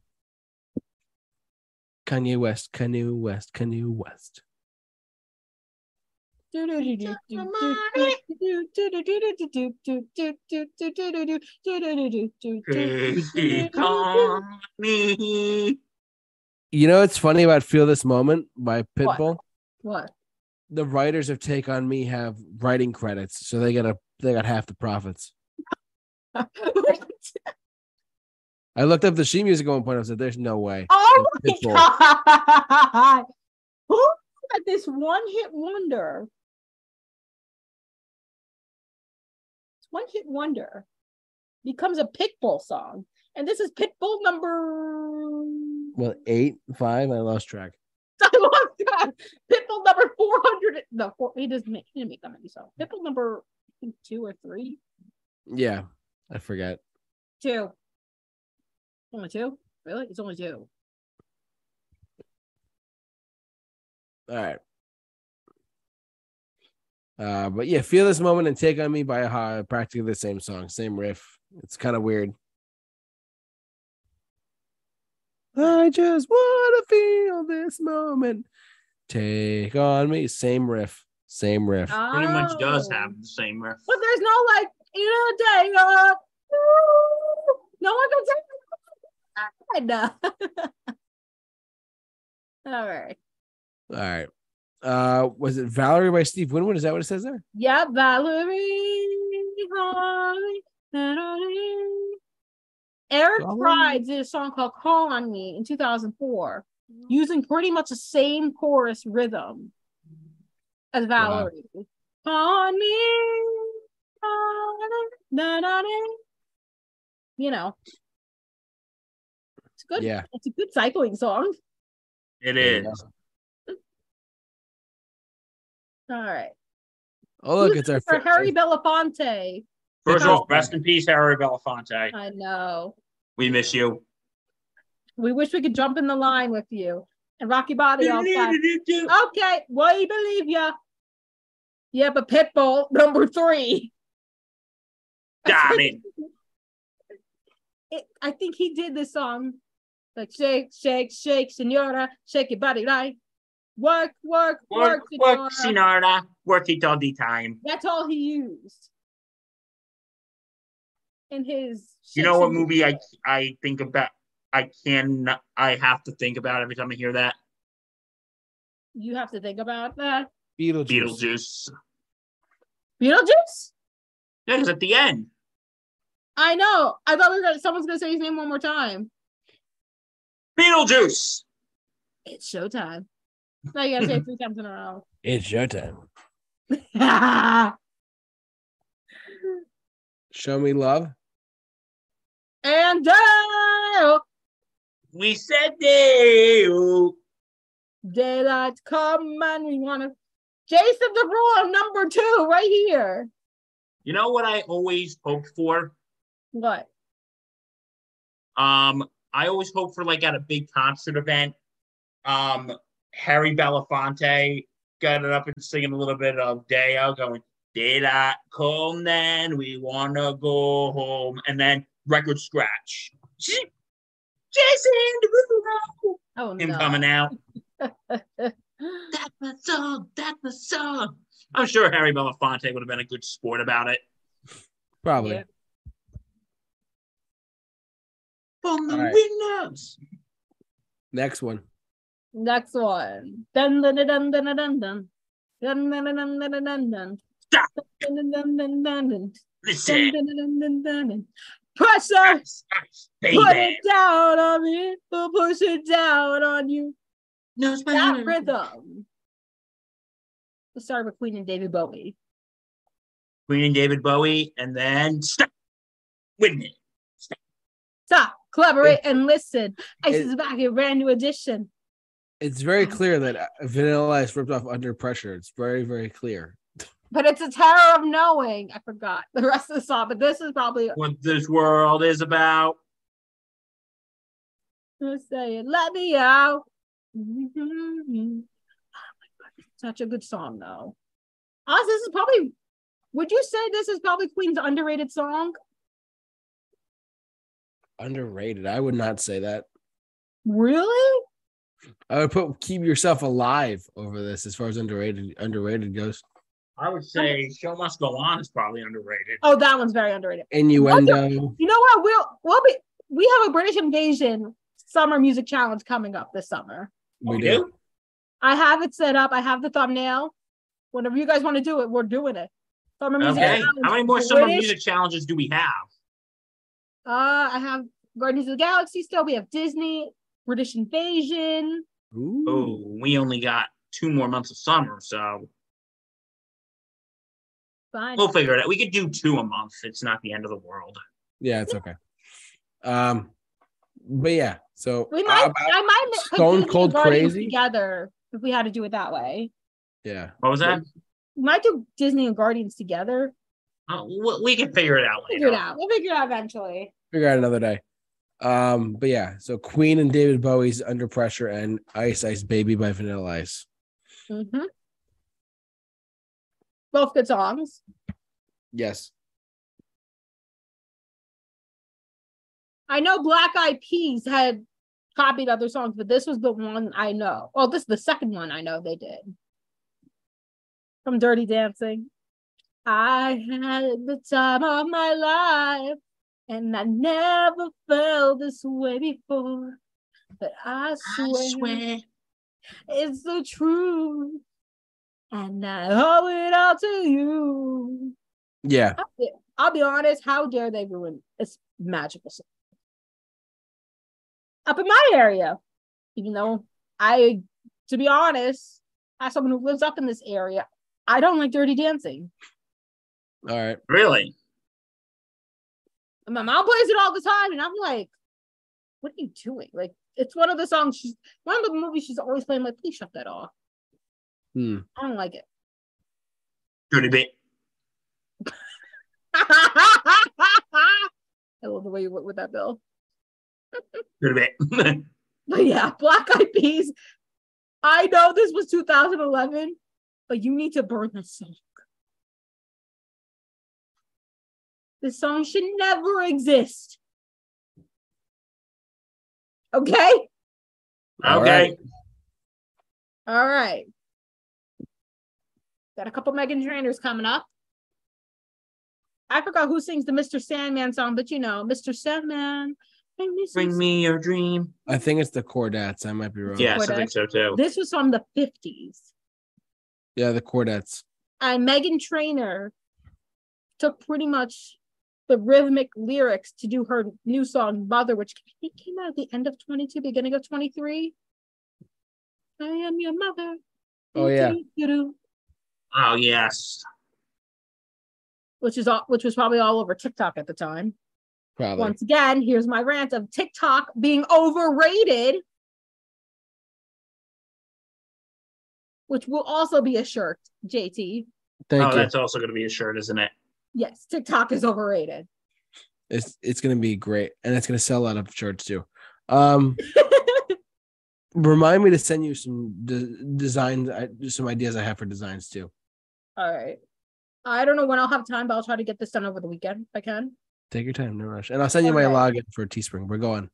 Kanye West, Kanye West, Kanye West. Take on me. You know what's funny about "Feel This Moment" by What? Pitbull? What? The writers of "Take on Me" have writing credits, so they got a they got half the profits. I looked up the sheet music at one point. I said, "There's no way." Oh my god! Who had this one hit wonder? One hit wonder becomes a Pitbull song, and this is Pitbull number. Well, eight, five. I lost track. I lost track. Pitbull number four hundred. No, four, he doesn't make. He didn't make that many songs. Pitbull number I think two or three. Yeah, I forget. Two. Only two? Really? It's only two. All right. Uh, but yeah, feel this moment and take on me by uh, practically the same song, same riff. It's kind of weird. I just want to feel this moment. Take on me, same riff, same riff. Pretty much does Oh. have the same riff. But there's no like, you know, day. Uh, no one can take it. All right. All right. Uh, was it Valerie by Steve Winwood? Is that what it says there? Yeah, Valerie. Eric Valerie. Prydz did a song called Call on Me in 2004, using pretty much the same chorus rhythm as Valerie. Call on me. You know. It's good. Yeah. It's a good cycling song. It is. Yeah. All right. Oh, look, Who's it's our for fir- Harry Belafonte. First Because- off, rest in peace, Harry Belafonte. I know. We miss you. We wish we could jump in the line with you. And Rocky Body outside. Okay, we believe ya. Yeah, but Pitbull number three. Damn it. It- I think he did this song. Like shake, shake, shake, senora, shake your body right. Work, work, work, Work, work, senora. Work it all the time. That's all he used. In his You know what movie I. I think about? I can I have to think about every time I hear that. you have to think about that. Beetlejuice. Beetlejuice. Beetlejuice? Yeah, because at the end, I know. I thought we were gonna, someone's gonna say his name one more time. Beetlejuice. It's showtime. No, you gotta say it three times in a row. It's showtime. Show me love. and Dale, We said no. daylight come and we wanna Jason the Derulo number two right here. You know what I always hoped for? What? Um, I always hope for like at a big concert event. Um, Harry Belafonte got it up and singing a little bit of Day-O going, Daylight come then, we wanna go home. And then record scratch. Jason Derulo. Oh Him no. coming out. That's my song. That's my song. I'm sure Harry Belafonte would have been a good sport about it. Probably. Yeah. From the All right. windows. Next one. Next one. Dun dun dun dun dun dun dun. Dun dun dun dun dun dun dun. Stop. Dun dun dun dun dun dun. Listen. Dun dun dun dun dun dun. Pressure, Ice, ice, put it down on me, or push it down on you. Knows my That rhythm. Let's start with Queen and David Bowie. Queen and David Bowie, and then stop. Wait a minute. Stop, collaborate, and listen. Ice it- is back a brand new edition. It's very clear that uh, Vanilla Ice ripped off Under Pressure. It's very, very clear. But it's a terror of knowing. I forgot the rest of the song, but this is probably What this world is about. Let's say it. Let me out. Oh my God, it's Such a good song, though. Oz, this is probably. Would you say this is probably Queen's underrated song? Underrated. I would not say that. Really? I would put Keep Yourself Alive over this as far as underrated underrated goes. I would say Show Must Go On is probably underrated. Oh, that one's very underrated. Innuendo. You know what? We'll we'll be we have a British Invasion summer music challenge coming up this summer. We Oh, do. I have it set up. I have the thumbnail. Whenever you guys want to do it, we're doing it. Summer music Okay. challenge. How many more summer music challenges do we have? Uh, I have Guardians of the Galaxy still. We have Disney, British Invasion. Ooh. Oh, we only got two more months of summer, so Fine. we'll figure it out. We could do two a month. It's not the end of the world. Yeah, it's okay. Um, but yeah, so we might. uh, I might put Stone Cold Guardians Crazy? together if we had to do it that way. yeah, What was that? We might do Disney and Guardians together. Uh, we- we can figure it out later. Figure it out. We'll figure it out eventually. Figure out another day. Um, but yeah, so Queen and David Bowie's Under Pressure and Ice Ice Baby by Vanilla Ice. hmm Both good songs. Yes. I know Black Eyed Peas had copied other songs, but this was the one I know. Well, this is the second one I know they did. From Dirty Dancing. I had the time of my life, and I never felt this way before. But I swear, it's the truth. And I owe it all to you. Yeah. I'll be, I'll be honest, how dare they ruin this magical song? Up in my area, even though I, to be honest, as someone who lives up in this area, I don't like dirty dancing. All right. Really? And my mom plays it all the time, and I'm like, what are you doing? Like, it's one of the songs she's one of the movies she's always playing. like, please shut that off. Hmm. I don't like it. Dirty bit. I love the way you went with that, Bill. Dirty bit. But yeah, Black Eyed Peas. I know this was 2011, but you need to burn this song. This song should never exist. Okay? All okay. right. All right. Got a couple Meghan Trainors coming up. I forgot who sings the Mr. Sandman song, but you know, Mr. Sandman. bring me Bring me your dream. I think it's the Chordettes. I might be wrong. Yes, What I think so too. This was from the 50s. Yeah, the Chordettes. and Meghan Trainor took pretty much the rhythmic lyrics to do her new song Mother, which I think came out at the end of 22, beginning of 23. I am your mother. Oh, yeah. Oh yes. Which is all, which was probably all over TikTok at the time. Probably. Once again, here's my rant of TikTok being overrated, which will also be a shirt, JT. Thank oh, you. that's also going to be a shirt, isn't it? Yes, TikTok is overrated. It's it's gonna be great, and it's gonna sell out of shirts too. Um, remind me to send you some de- designs, I, just some ideas I have for designs too. All right. I don't know when I'll have time, but I'll try to get this done over the weekend if I can. Take your time, no rush, and I'll send you my Okay. login for Teespring. We're going.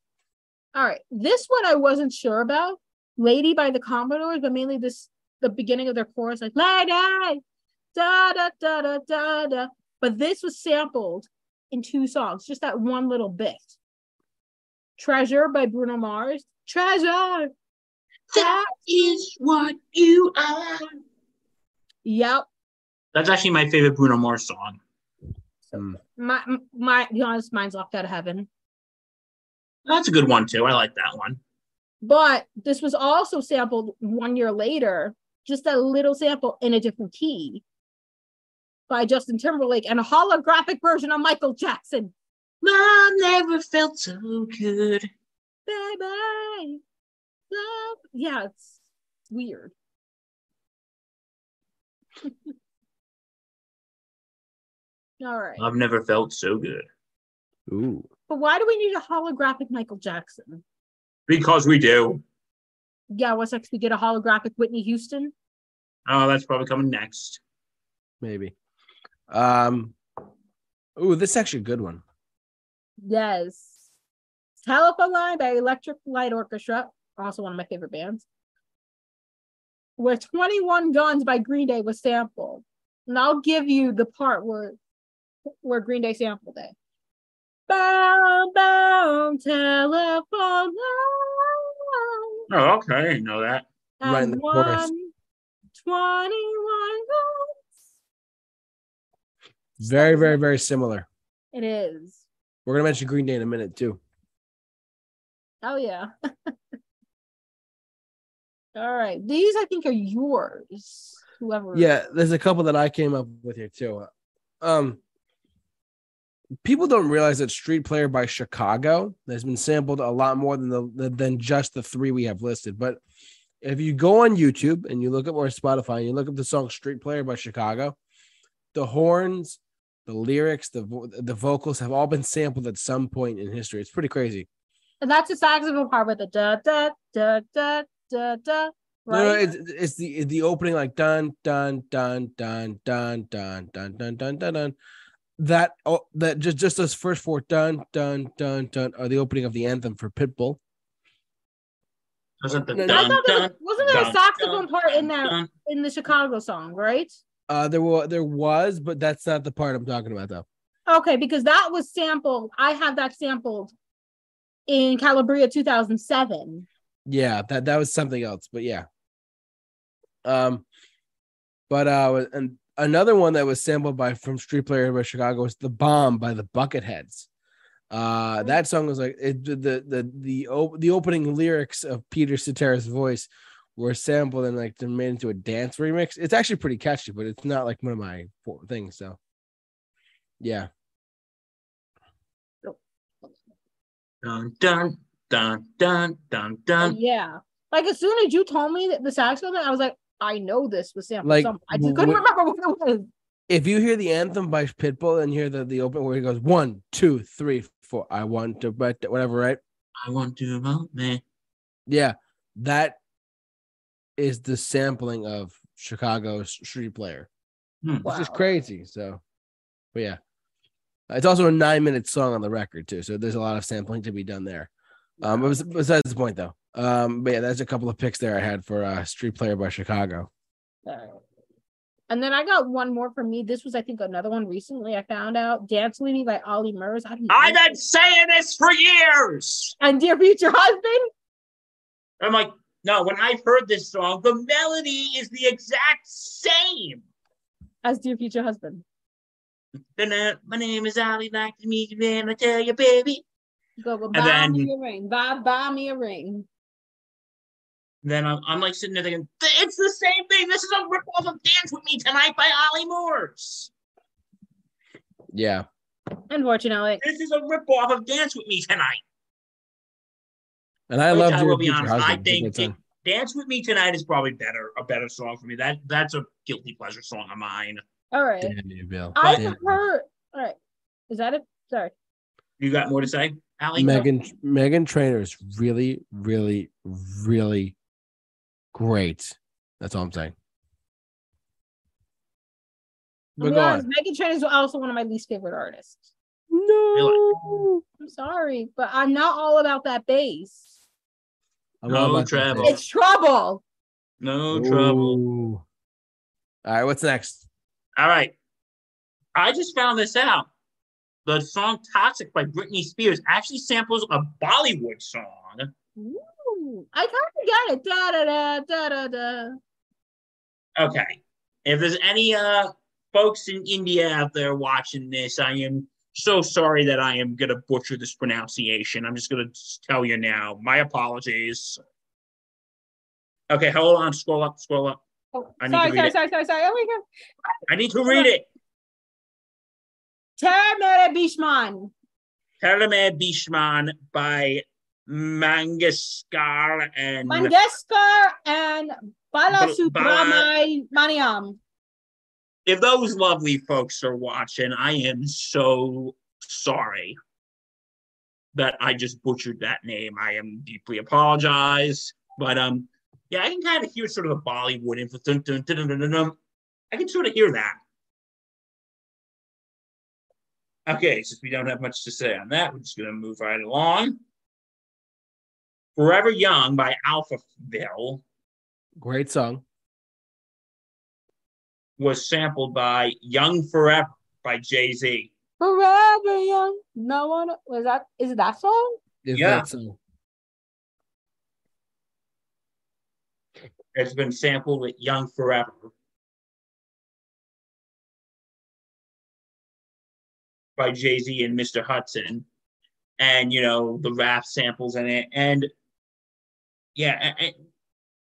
All right. This one I wasn't sure about. Lady by the Commodores, but mainly this the beginning of their chorus, like Lady, da da da da da da. But this was sampled in two songs, just that one little bit. Treasure by Bruno Mars. Treasure. That is what you are. Yep. That's actually my favorite Bruno Mars song. Hmm. My my to be honest, mine's locked out of heaven. That's a good one too. I like that one. But this was also sampled one year later, just a little sample in a different key by Justin Timberlake and a holographic version of Michael Jackson. Love never felt so good. Baby. Love. Yeah, it's weird. All right. I've never felt so good. Ooh. But why do we need a holographic Michael Jackson? Because we do. Yeah, what's next? We get a holographic Whitney Houston. Oh, that's probably coming next. Maybe. Um, ooh, this is actually a good one. Yes. Telephone Line by Electric Light Orchestra, also one of my favorite bands, where 21 Guns by Green Day was sampled. And I'll give you the part where where Green Day sampled it. Bound, bound, telephone line. Oh, okay. I know that. And right in the chorus. 20 Very, very, very similar. It is. We're gonna mention Green Day in a minute too. Oh yeah. All right. These I think are yours. Whoever. Yeah, there's a couple that I came up with here too. Um, people don't realize that "Street Player" by Chicago has been sampled a lot more than the than just the three we have listed. But if you go on YouTube and you look up or Spotify and you look up the song "Street Player" by Chicago, the horns, the lyrics, the vo- the vocals have all been sampled at some point in history. It's pretty crazy. And that's the saxophone part with the da da da da da da. No, no, it's, it's the the opening like dun dun dun dun dun dun dun dun dun dun dun. That oh that just just those first four dun dun dun dun are the opening of the anthem for Pitbull. Wasn't the No, dun, there dun, was, wasn't there a saxophone dun, part in that dun. in the Chicago song, right? Uh, there was there was, but that's not the part I'm talking about though. Okay, because that was sampled. I have that sampled in Calabria 2007. Yeah, that that was something else, but yeah. Um, but uh, and another one that was sampled by from Street Player by Chicago was "The Bomb" by the Bucketheads. Uh, that song was like it, the the the the, op- the opening lyrics of Peter Cetera's voice were sampled and like they're made into a dance remix. It's actually pretty catchy, but it's not like one of my fo- things. So, yeah, Dun, dun, dun, dun, dun, dun. Oh, yeah. Like as soon as you told me that the saxophone, I was like, I know this was sampled. Like, Like, I just couldn't wh- remember what it was. if you hear the anthem by Pitbull and hear the the open where he goes one two three four, I want to but whatever, right? I want to vote me. Yeah, that is the sampling of Chicago's Street Player. Hmm. It's just Wow. crazy. So, but yeah, it's also a nine minute song on the record too. So there's a lot of sampling to be done there. Um, but besides the point though. Um, but yeah, that's a couple of picks there I had for uh Street Player by Chicago. And then I got one more from me. This was, I think, another one recently. I found out "Dance with Me" by Ollie Murs. I have know- been saying this for years. and "Dear Future Husband." I'm like, no, when I've heard this song, the melody is the exact same. As "Dear Future Husband." Then, uh, My name is Ali, like to meet you, man. I tell you, baby. Go, go buy then- me a ring. Buy, buy me a ring. Then I'm, I'm like sitting there thinking, it's the same thing. This is a ripoff of Dance With Me Tonight by Ollie Murs. Yeah. Unfortunately, This is a ripoff of Dance With Me Tonight. And I Which love I will be honest, I Husband. It's think good song. Dance With Me Tonight is probably better, a better song for me. That That's a guilty pleasure song of mine. all right. Damn you, Bill. I Damn you. prefer. All right. Is that it? Sorry. You got more to say, Allie? Meghan Meghan Trainor is really, really, really great. That's all I'm saying. I'll But be honest. Meghan Trainor is also one of my least favorite artists. No. I'm sorry, but I'm not all about that bass. I'm No all trouble. bass. It's trouble. No trouble. All right, what's next? All right. I just found this out. The song Toxic by Britney Spears actually samples a Bollywood song. Ooh, I kind of get it. Da da da da da da. Okay. If there's any uh folks in India out there watching this, I am so sorry that I am gonna butcher this pronunciation. I'm just gonna tell you now. My apologies. Okay, hold on. Scroll up. Scroll up. Oh, I need to sorry, read sorry, it. sorry, sorry, sorry. Oh my god. I need to read it. Termere Bishman. Teleme Bishman by Mangaskar and Mangeshkar and Balasubramaniam. If those lovely folks are watching, I am so sorry that I just butchered that name. I am deeply apologize. But um, yeah, I can kind of hear sort of the Bollywood influence. I can sort of hear that. Okay, since we don't have much to say on that, we're just gonna move right along. Forever Young by Alphaville Great song. Was sampled by Young Forever by Jay Z. Forever young. No one was that is it that song? Is Yeah. that song? It's been sampled with Young Forever. By Jay Z and Mr. Hudson. And, you know, the rap samples in it. And yeah,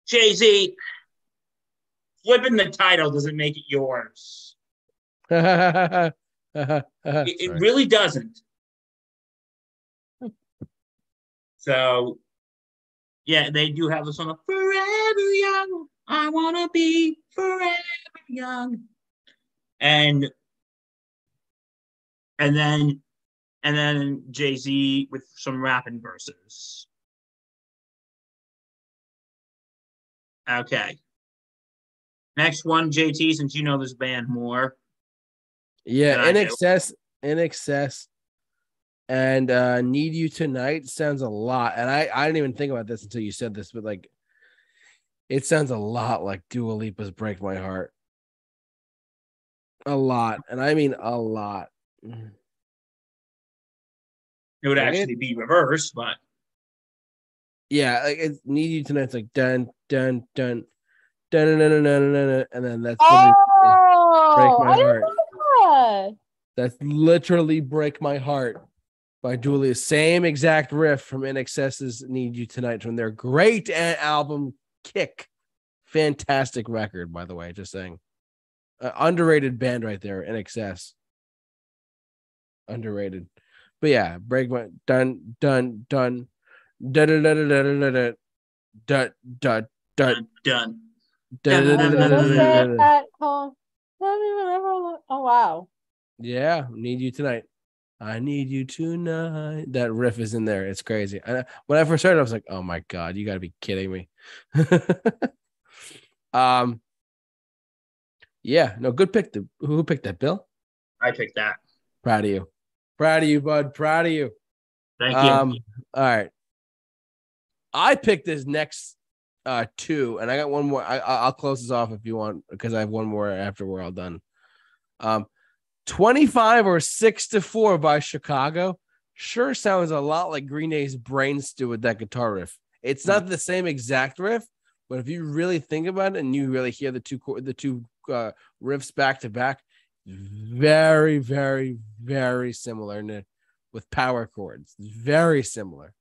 Jay Z, flipping the title doesn't make it yours. it, It, really doesn't. So, yeah, they do have the song of "Forever Young." I wanna be forever young, and and then and then Jay Z with some rapping verses. Okay. Next one, JT, since you know this band more. Yeah, INXS, in excess, and uh need you tonight sounds a lot. And I I didn't even think about this until you said this, but like, it sounds a lot like Dua Lipa's "Break My Heart." A lot, and I mean a lot. It would actually be reversed, but Yeah, like it's "Need You Tonight." It's like dun dun dun and then that's literally, break my heart. that. that's literally "Break My Heart" by Dua Lipa. Same exact riff from INXS's "Need You Tonight" from their great album "Kick." Fantastic record, by the way. Just saying, uh, underrated band right there. INXS, underrated. But yeah, break my done done done done done done dun dun dun dun done. At home. Oh wow. Yeah, need you tonight. I need you tonight. That riff is in there. It's crazy. And when I first heard it, I was like, "Oh my god, you got to be kidding me!" um, yeah, no, good pick. The, who picked that? Bill. I picked that. Proud of you. Proud of you, bud. Proud of you. Thank you. Um, all right. I picked this next uh two, and I got one more. I, I'll close this off if you want, because I have one more after we're all done. Um, 25 or six to four by Chicago sure sounds a lot like Green Day's Brain Stew with that guitar riff. It's not the same exact riff, but if you really think about it and you really hear the two the two uh, riffs back to back, very, very, very similar in it with power chords. Very similar.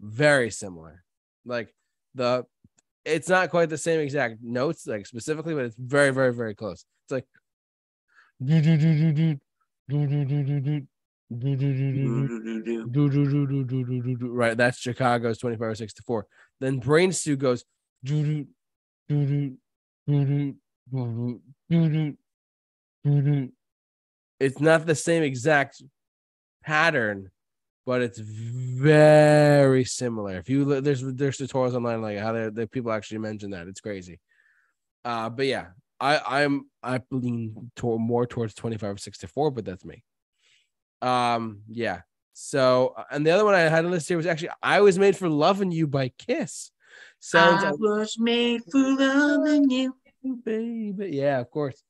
Very similar. Like the it's not quite the same exact notes, like specifically, but it's very, very, very close. It's like right. That's Chicago's 25 or 64. Then Brain Stew goes it's not the same exact pattern, but it's very similar. If you look, there's there's tutorials online like how the people actually mention that. It's crazy. Uh, but yeah, I I'm I lean toward more towards 25 or 64, but that's me. Um, yeah. So uh, and the other one I had on list here was actually I was made for loving you by Kiss. Sounds I was made for loving you. baby. Yeah, of course.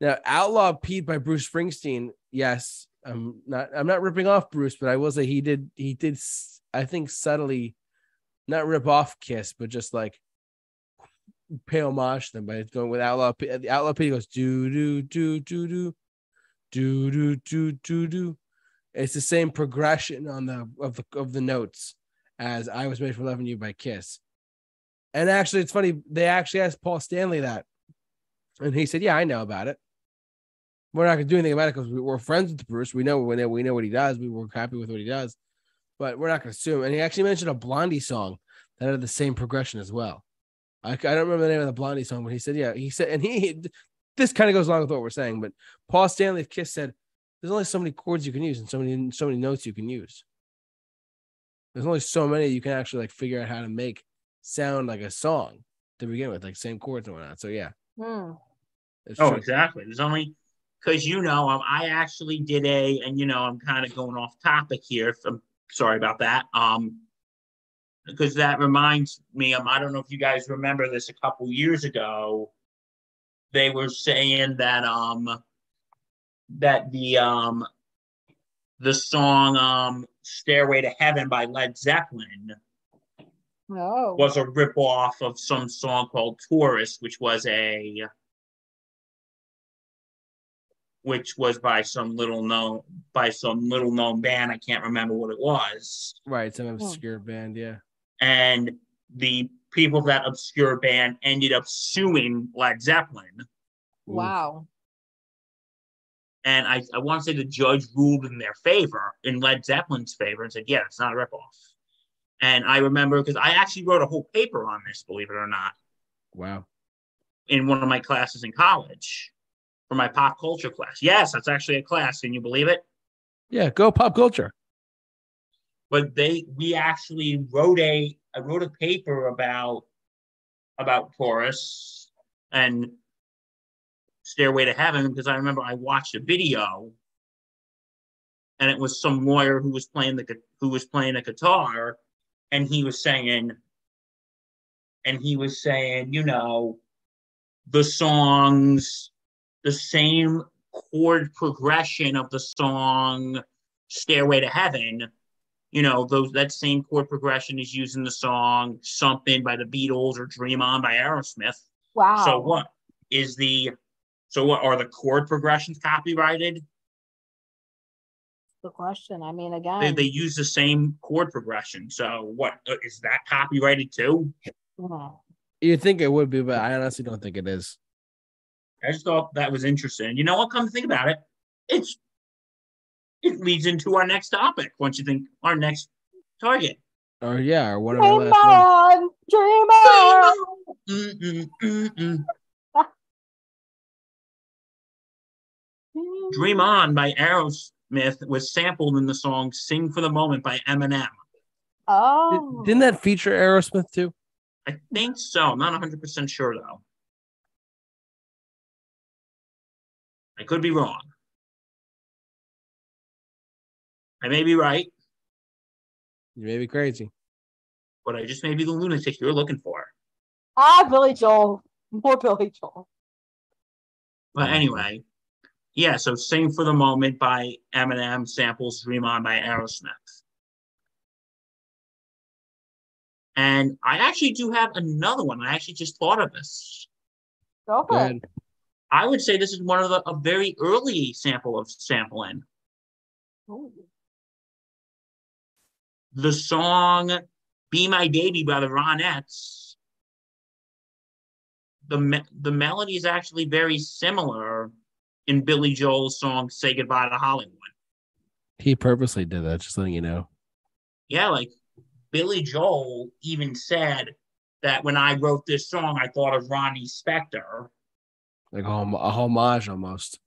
Now, Outlaw Pete by Bruce Springsteen. Yes, I'm not. I'm not ripping off Bruce, but I will say he did. He did. I think subtly, not rip off Kiss, but just like pay homage to them by going with Outlaw. The Outlaw Pete goes do do do do do do do do do do. It's the same progression on the of the of the notes as I was made for loving you by Kiss. And actually, it's funny. They actually asked Paul Stanley that, and he said, "Yeah, I know about it. We're not gonna do anything about it because we're friends with Bruce. We know we know we know what he does. We were happy with what he does, but we're not gonna sue him." And he actually mentioned a Blondie song that had the same progression as well. I, I don't remember the name of the Blondie song, but he said, "Yeah." He said, and he this kind of goes along with what we're saying, but Paul Stanley of Kiss said, "There's only so many chords you can use and so many so many notes you can use. There's only so many you can actually like figure out how to make sound like a song to begin with, like same chords and whatnot. So yeah, Hmm. Oh, true. exactly. There's only because you know um, I actually did a, and you know I'm kind of going off topic here. I'm sorry about that. Um, because that reminds me. Um, I don't know if you guys remember this a couple years ago. They were saying that um that the um the song um Stairway to Heaven by Led Zeppelin Oh. was a ripoff of some song called Taurus, which was a which was by some little known by some little known band. I can't remember what it was. right. Some obscure band, yeah. And the people of that obscure band ended up suing Led Zeppelin. Wow. And I, I want to say the judge ruled in their favor, in Led Zeppelin's favor, and said, yeah, it's not a ripoff. And I remember because I actually wrote a whole paper on this, believe it or not. Wow. in one of my classes in college for my pop culture class. Yes, that's actually a class. Can you believe it? Yeah, go pop culture. But they we actually wrote a I wrote a paper about about Taurus and Stairway to Heaven because I remember I watched a video and it was some lawyer who was playing the who was playing a guitar and he was saying and he was saying, you know, the songs, the same chord progression of the song Stairway to Heaven, you know, those that same chord progression is used in the song Something by the Beatles or Dream On by Aerosmith. Wow. So what is the so what are the chord progressions copyrighted? The question. I mean, again. They, they use the same chord progression. So what uh, that copyrighted too? Hmm. You'd think it would be, but I honestly don't think it is. I just thought that was interesting. You know what? Come to think about it, it's it leads into our next topic. Once you think our next target. Or yeah, or whatever. Dream last ones. on, dream on. Mm, mm, mm, mm. Dream On by Aerosmith was sampled in the song Sing for the Moment by Eminem. Oh. Didn't that feature Aerosmith too? I think so. I'm not 100% sure though. I could be wrong. I may be right, You may be crazy. but I just may be the lunatic you're looking for. Ah, Billy Joel. More Billy Joel. But anyway, yeah, so Sing for the Moment by Eminem samples Dream On by Aerosmith. And I actually do have another one. I actually just thought of this. Go Go ahead. I would say this is one of the a very early sample of sampling. Ooh. The song Be My Baby by the Ronettes. The, me- the melody is actually very similar in Billy Joel's song Say Goodbye to Hollywood. He purposely did that, just letting you know. yeah, like Billy Joel even said that when I wrote this song, I thought of Ronnie Spector. Like a, hom- a homage almost.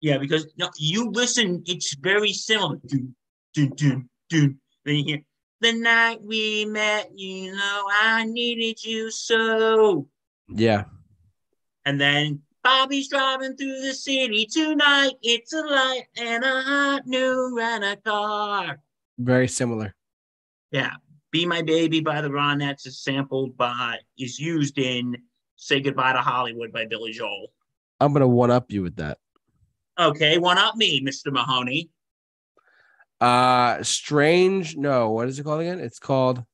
Yeah, because no, you listen, it's very similar. Do, do, do, do. Then you hear, the night we met, you know, I needed you so. Yeah. And then Bobby's driving through the city tonight. It's a light and a hot new rent a car. Very similar. Yeah. Be My Baby by the Ronettes is sampled by, is used in Say Goodbye to Hollywood by Billy Joel. I'm gonna one up you with that. Okay, one up me, Mr. Mahoney. Uh strange. No, what is it called again? It's called.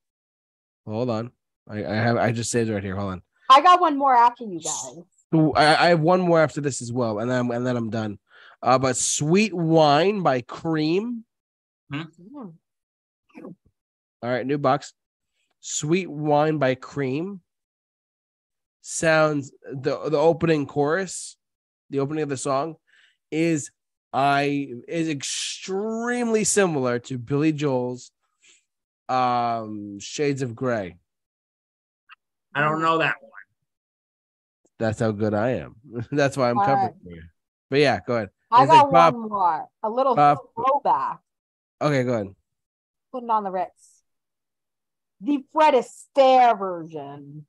Hold on. I, I have I just saved it right here. Hold on. I got one more after you guys. I, I have one more after this as well, and then and then I'm done. Uh, but sweet wine by Cream. Mm. All right, new box. Sweet wine by Cream. Sounds the the opening chorus, the opening of the song, is I is extremely similar to Billy Joel's um Shades of Grey. I don't know that one. That's how good I am. That's why I'm All covering right. you. But yeah, go ahead. I It's like got Bob- one more. A little Bob- throwback. Okay, go ahead. Putting on the Ritz. The Fred Astaire version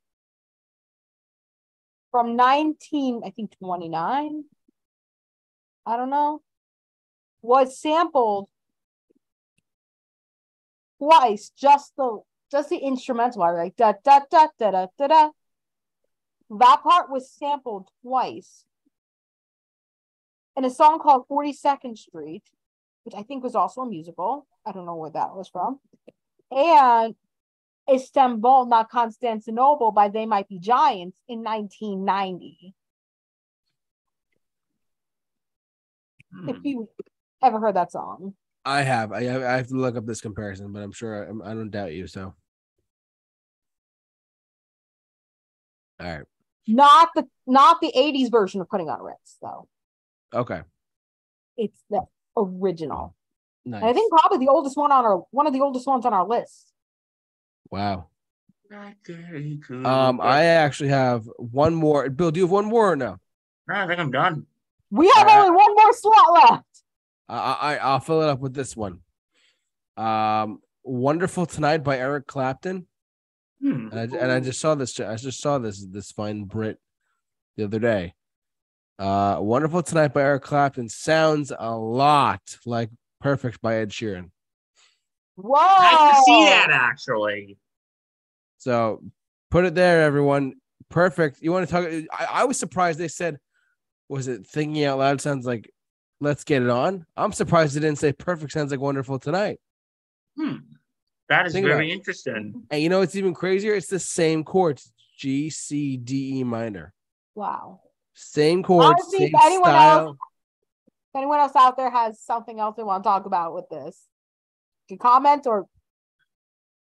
from 19, I think 29. I don't know. Was sampled twice, just the just the instrumental part, like da da da da da da da. That part was sampled twice in a song called 42nd Street, which I think was also a musical. I don't know where that was from. And Istanbul, not Constantinople, by They Might Be Giants in 1990. If Hmm. you ever heard that song. I have. I have, I have to look up this comparison, but I'm sure I, I don't doubt you. So, all right, Not the not the 80s version of putting on Ritz, though. okay, It's the original. nice. And I think probably the oldest one on our one of the oldest ones on our list. Wow. Um, I actually have one more. Bill, do you have one more or no? I think I'm done. We have Alright. only one more slot left. I, I I'll fill it up with this one. Um, "Wonderful Tonight" by Eric Clapton, Hmm. and I, and I just saw this. I just saw this this fine Brit the other day. Uh, "Wonderful Tonight" by Eric Clapton sounds a lot like "Perfect" by Ed Sheeran. Whoa! I can see that actually. So put it there, everyone. Perfect. You want to talk? I, I was surprised they said, was it thinking out loud sounds like let's get it on? I'm surprised they didn't say perfect sounds like wonderful tonight. Hmm. That is Think very interesting. And you know it's even crazier? It's the same chords G, C, D, E minor. Wow. Same chords, Honestly, same if anyone style. else- If anyone else out there has something else they want to talk about with this, you can comment or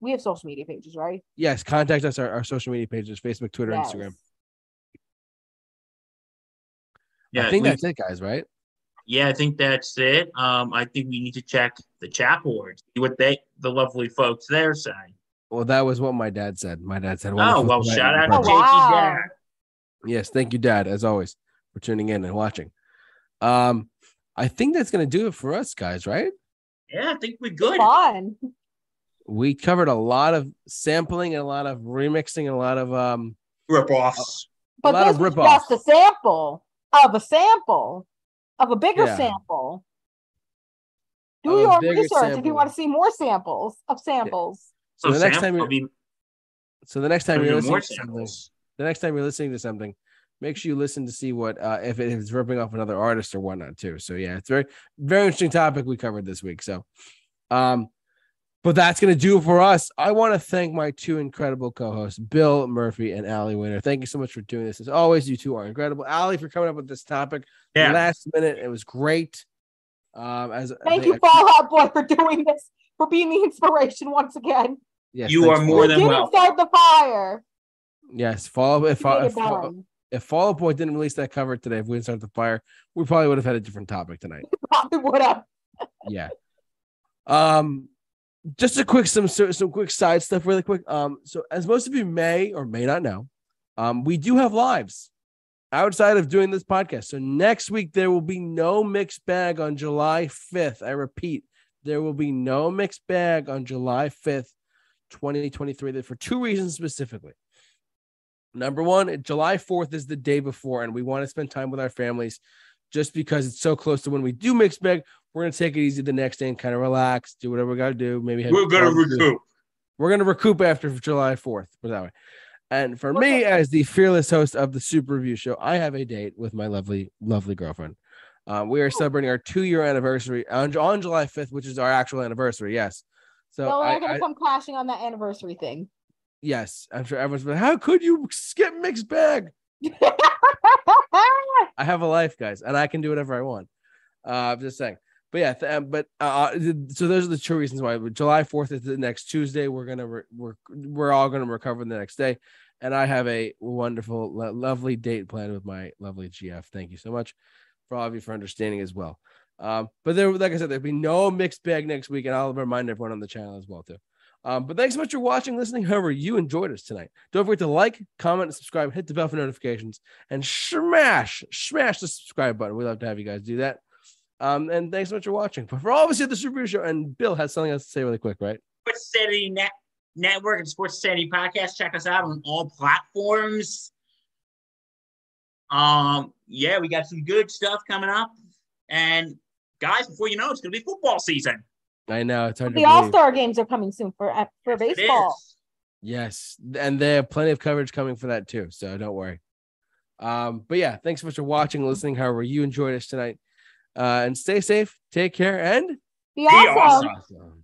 we have social media pages, right? Yes, contact us our, our social media pages Facebook, Twitter, Yes. Instagram. Yeah, I think we- that's it, guys, right? yeah, I think that's it. Um, I think we need to check the chat board, see what they the lovely folks there say. Well, that was what my dad said. My dad said, Oh well, tonight." shout out Oh, to Perfect. JT wow. Dad. Yes, thank you, Dad, as always, for tuning in and watching. Um, I think that's gonna do it for us, guys. Right? Yeah, I think we're good. Fun. We covered a lot of sampling and a lot of remixing and a lot of um. Rip offs. But lot this of was rip-offs. just a sample of a sample of a bigger Yeah. sample. Do a your bigger research if you want to see more samples of samples. So So the next Sam, time I'll you, be so the next time you're listening to something, the next time you're listening to something, make sure you listen to see what uh, if it is ripping off another artist or whatnot too. So yeah, it's very very interesting topic we covered this week. So, um, but that's gonna do it for us. I want to thank my two incredible co-hosts, Bill Murphy and Allie Winter. Thank you so much for doing this. As always, you two are incredible. Allie for coming up with this topic Yeah. last minute. It was great. Um, as Thank you, Fall Out Boy, for doing this, for being the inspiration once again. Yes, You are more You than didn't welcome. start the fire. Yes, follow if You if, if, Fall- done. If Fall Out Boy didn't release that cover today, if we didn't start the fire, we probably would have had a different topic tonight. Probably would have. yeah. Um, just a quick some some quick side stuff, really quick. Um, so as most of you may or may not know, um, we do have lives outside of doing this podcast. So next week there will be no mixed bag on July fifth. I repeat, there will be no mixed bag on July fifth, twenty twenty three. For two reasons specifically. Number one, July 4th is the day before, and we want to spend time with our families just because it's so close to when we do mix bag. We're going to take it easy the next day and kind of relax, do whatever we got to do. Maybe have We're gonna barbecue. recoup. We're going to recoup after July 4th, put that way. And for me, as the fearless host of the Super Review Show, I have a date with my lovely, lovely girlfriend. Uh, we are celebrating our two-year anniversary on, on July 5th, which is our actual anniversary. Yes. So no, we're I, not gonna I- come clashing on that anniversary thing. Yes, I'm sure everyone's been. How could you skip mixed bag? I have a life, guys, and I can do whatever I want. Uh, I'm just saying. But yeah, th- um, but uh, so those are the two reasons why. July 4th is the next Tuesday. We're gonna re- we're we're all gonna recover the next day, and I have a wonderful, lo- lovely date planned with my lovely GF. Thank you so much for all of you for understanding as well. Um, but there, like I said, there'll be no mixed bag next week, and I'll remind everyone on the channel as well too. Um, but thanks so much for watching, listening. However, you enjoyed us tonight. Don't forget to like, comment, and subscribe. Hit the bell for notifications, and smash, smash the subscribe button. We love to have you guys do that. Um, and thanks so much for watching. But for all of us here at the Super Show, and Bill has something else to say really quick, right? Sports Sanity Net Network and Sports Sanity Podcast. Check us out on all platforms. Um, yeah, we got some good stuff coming up. And guys, before you know, it's gonna be football season. I know it's hard the All Star games are coming soon for uh, for It baseball. Yes, and they have plenty of coverage coming for that too. So don't worry. Um, but yeah, thanks so much for watching, and listening. However, you enjoyed us tonight. Uh, and stay safe, take care, and Be Be awesome. awesome. awesome.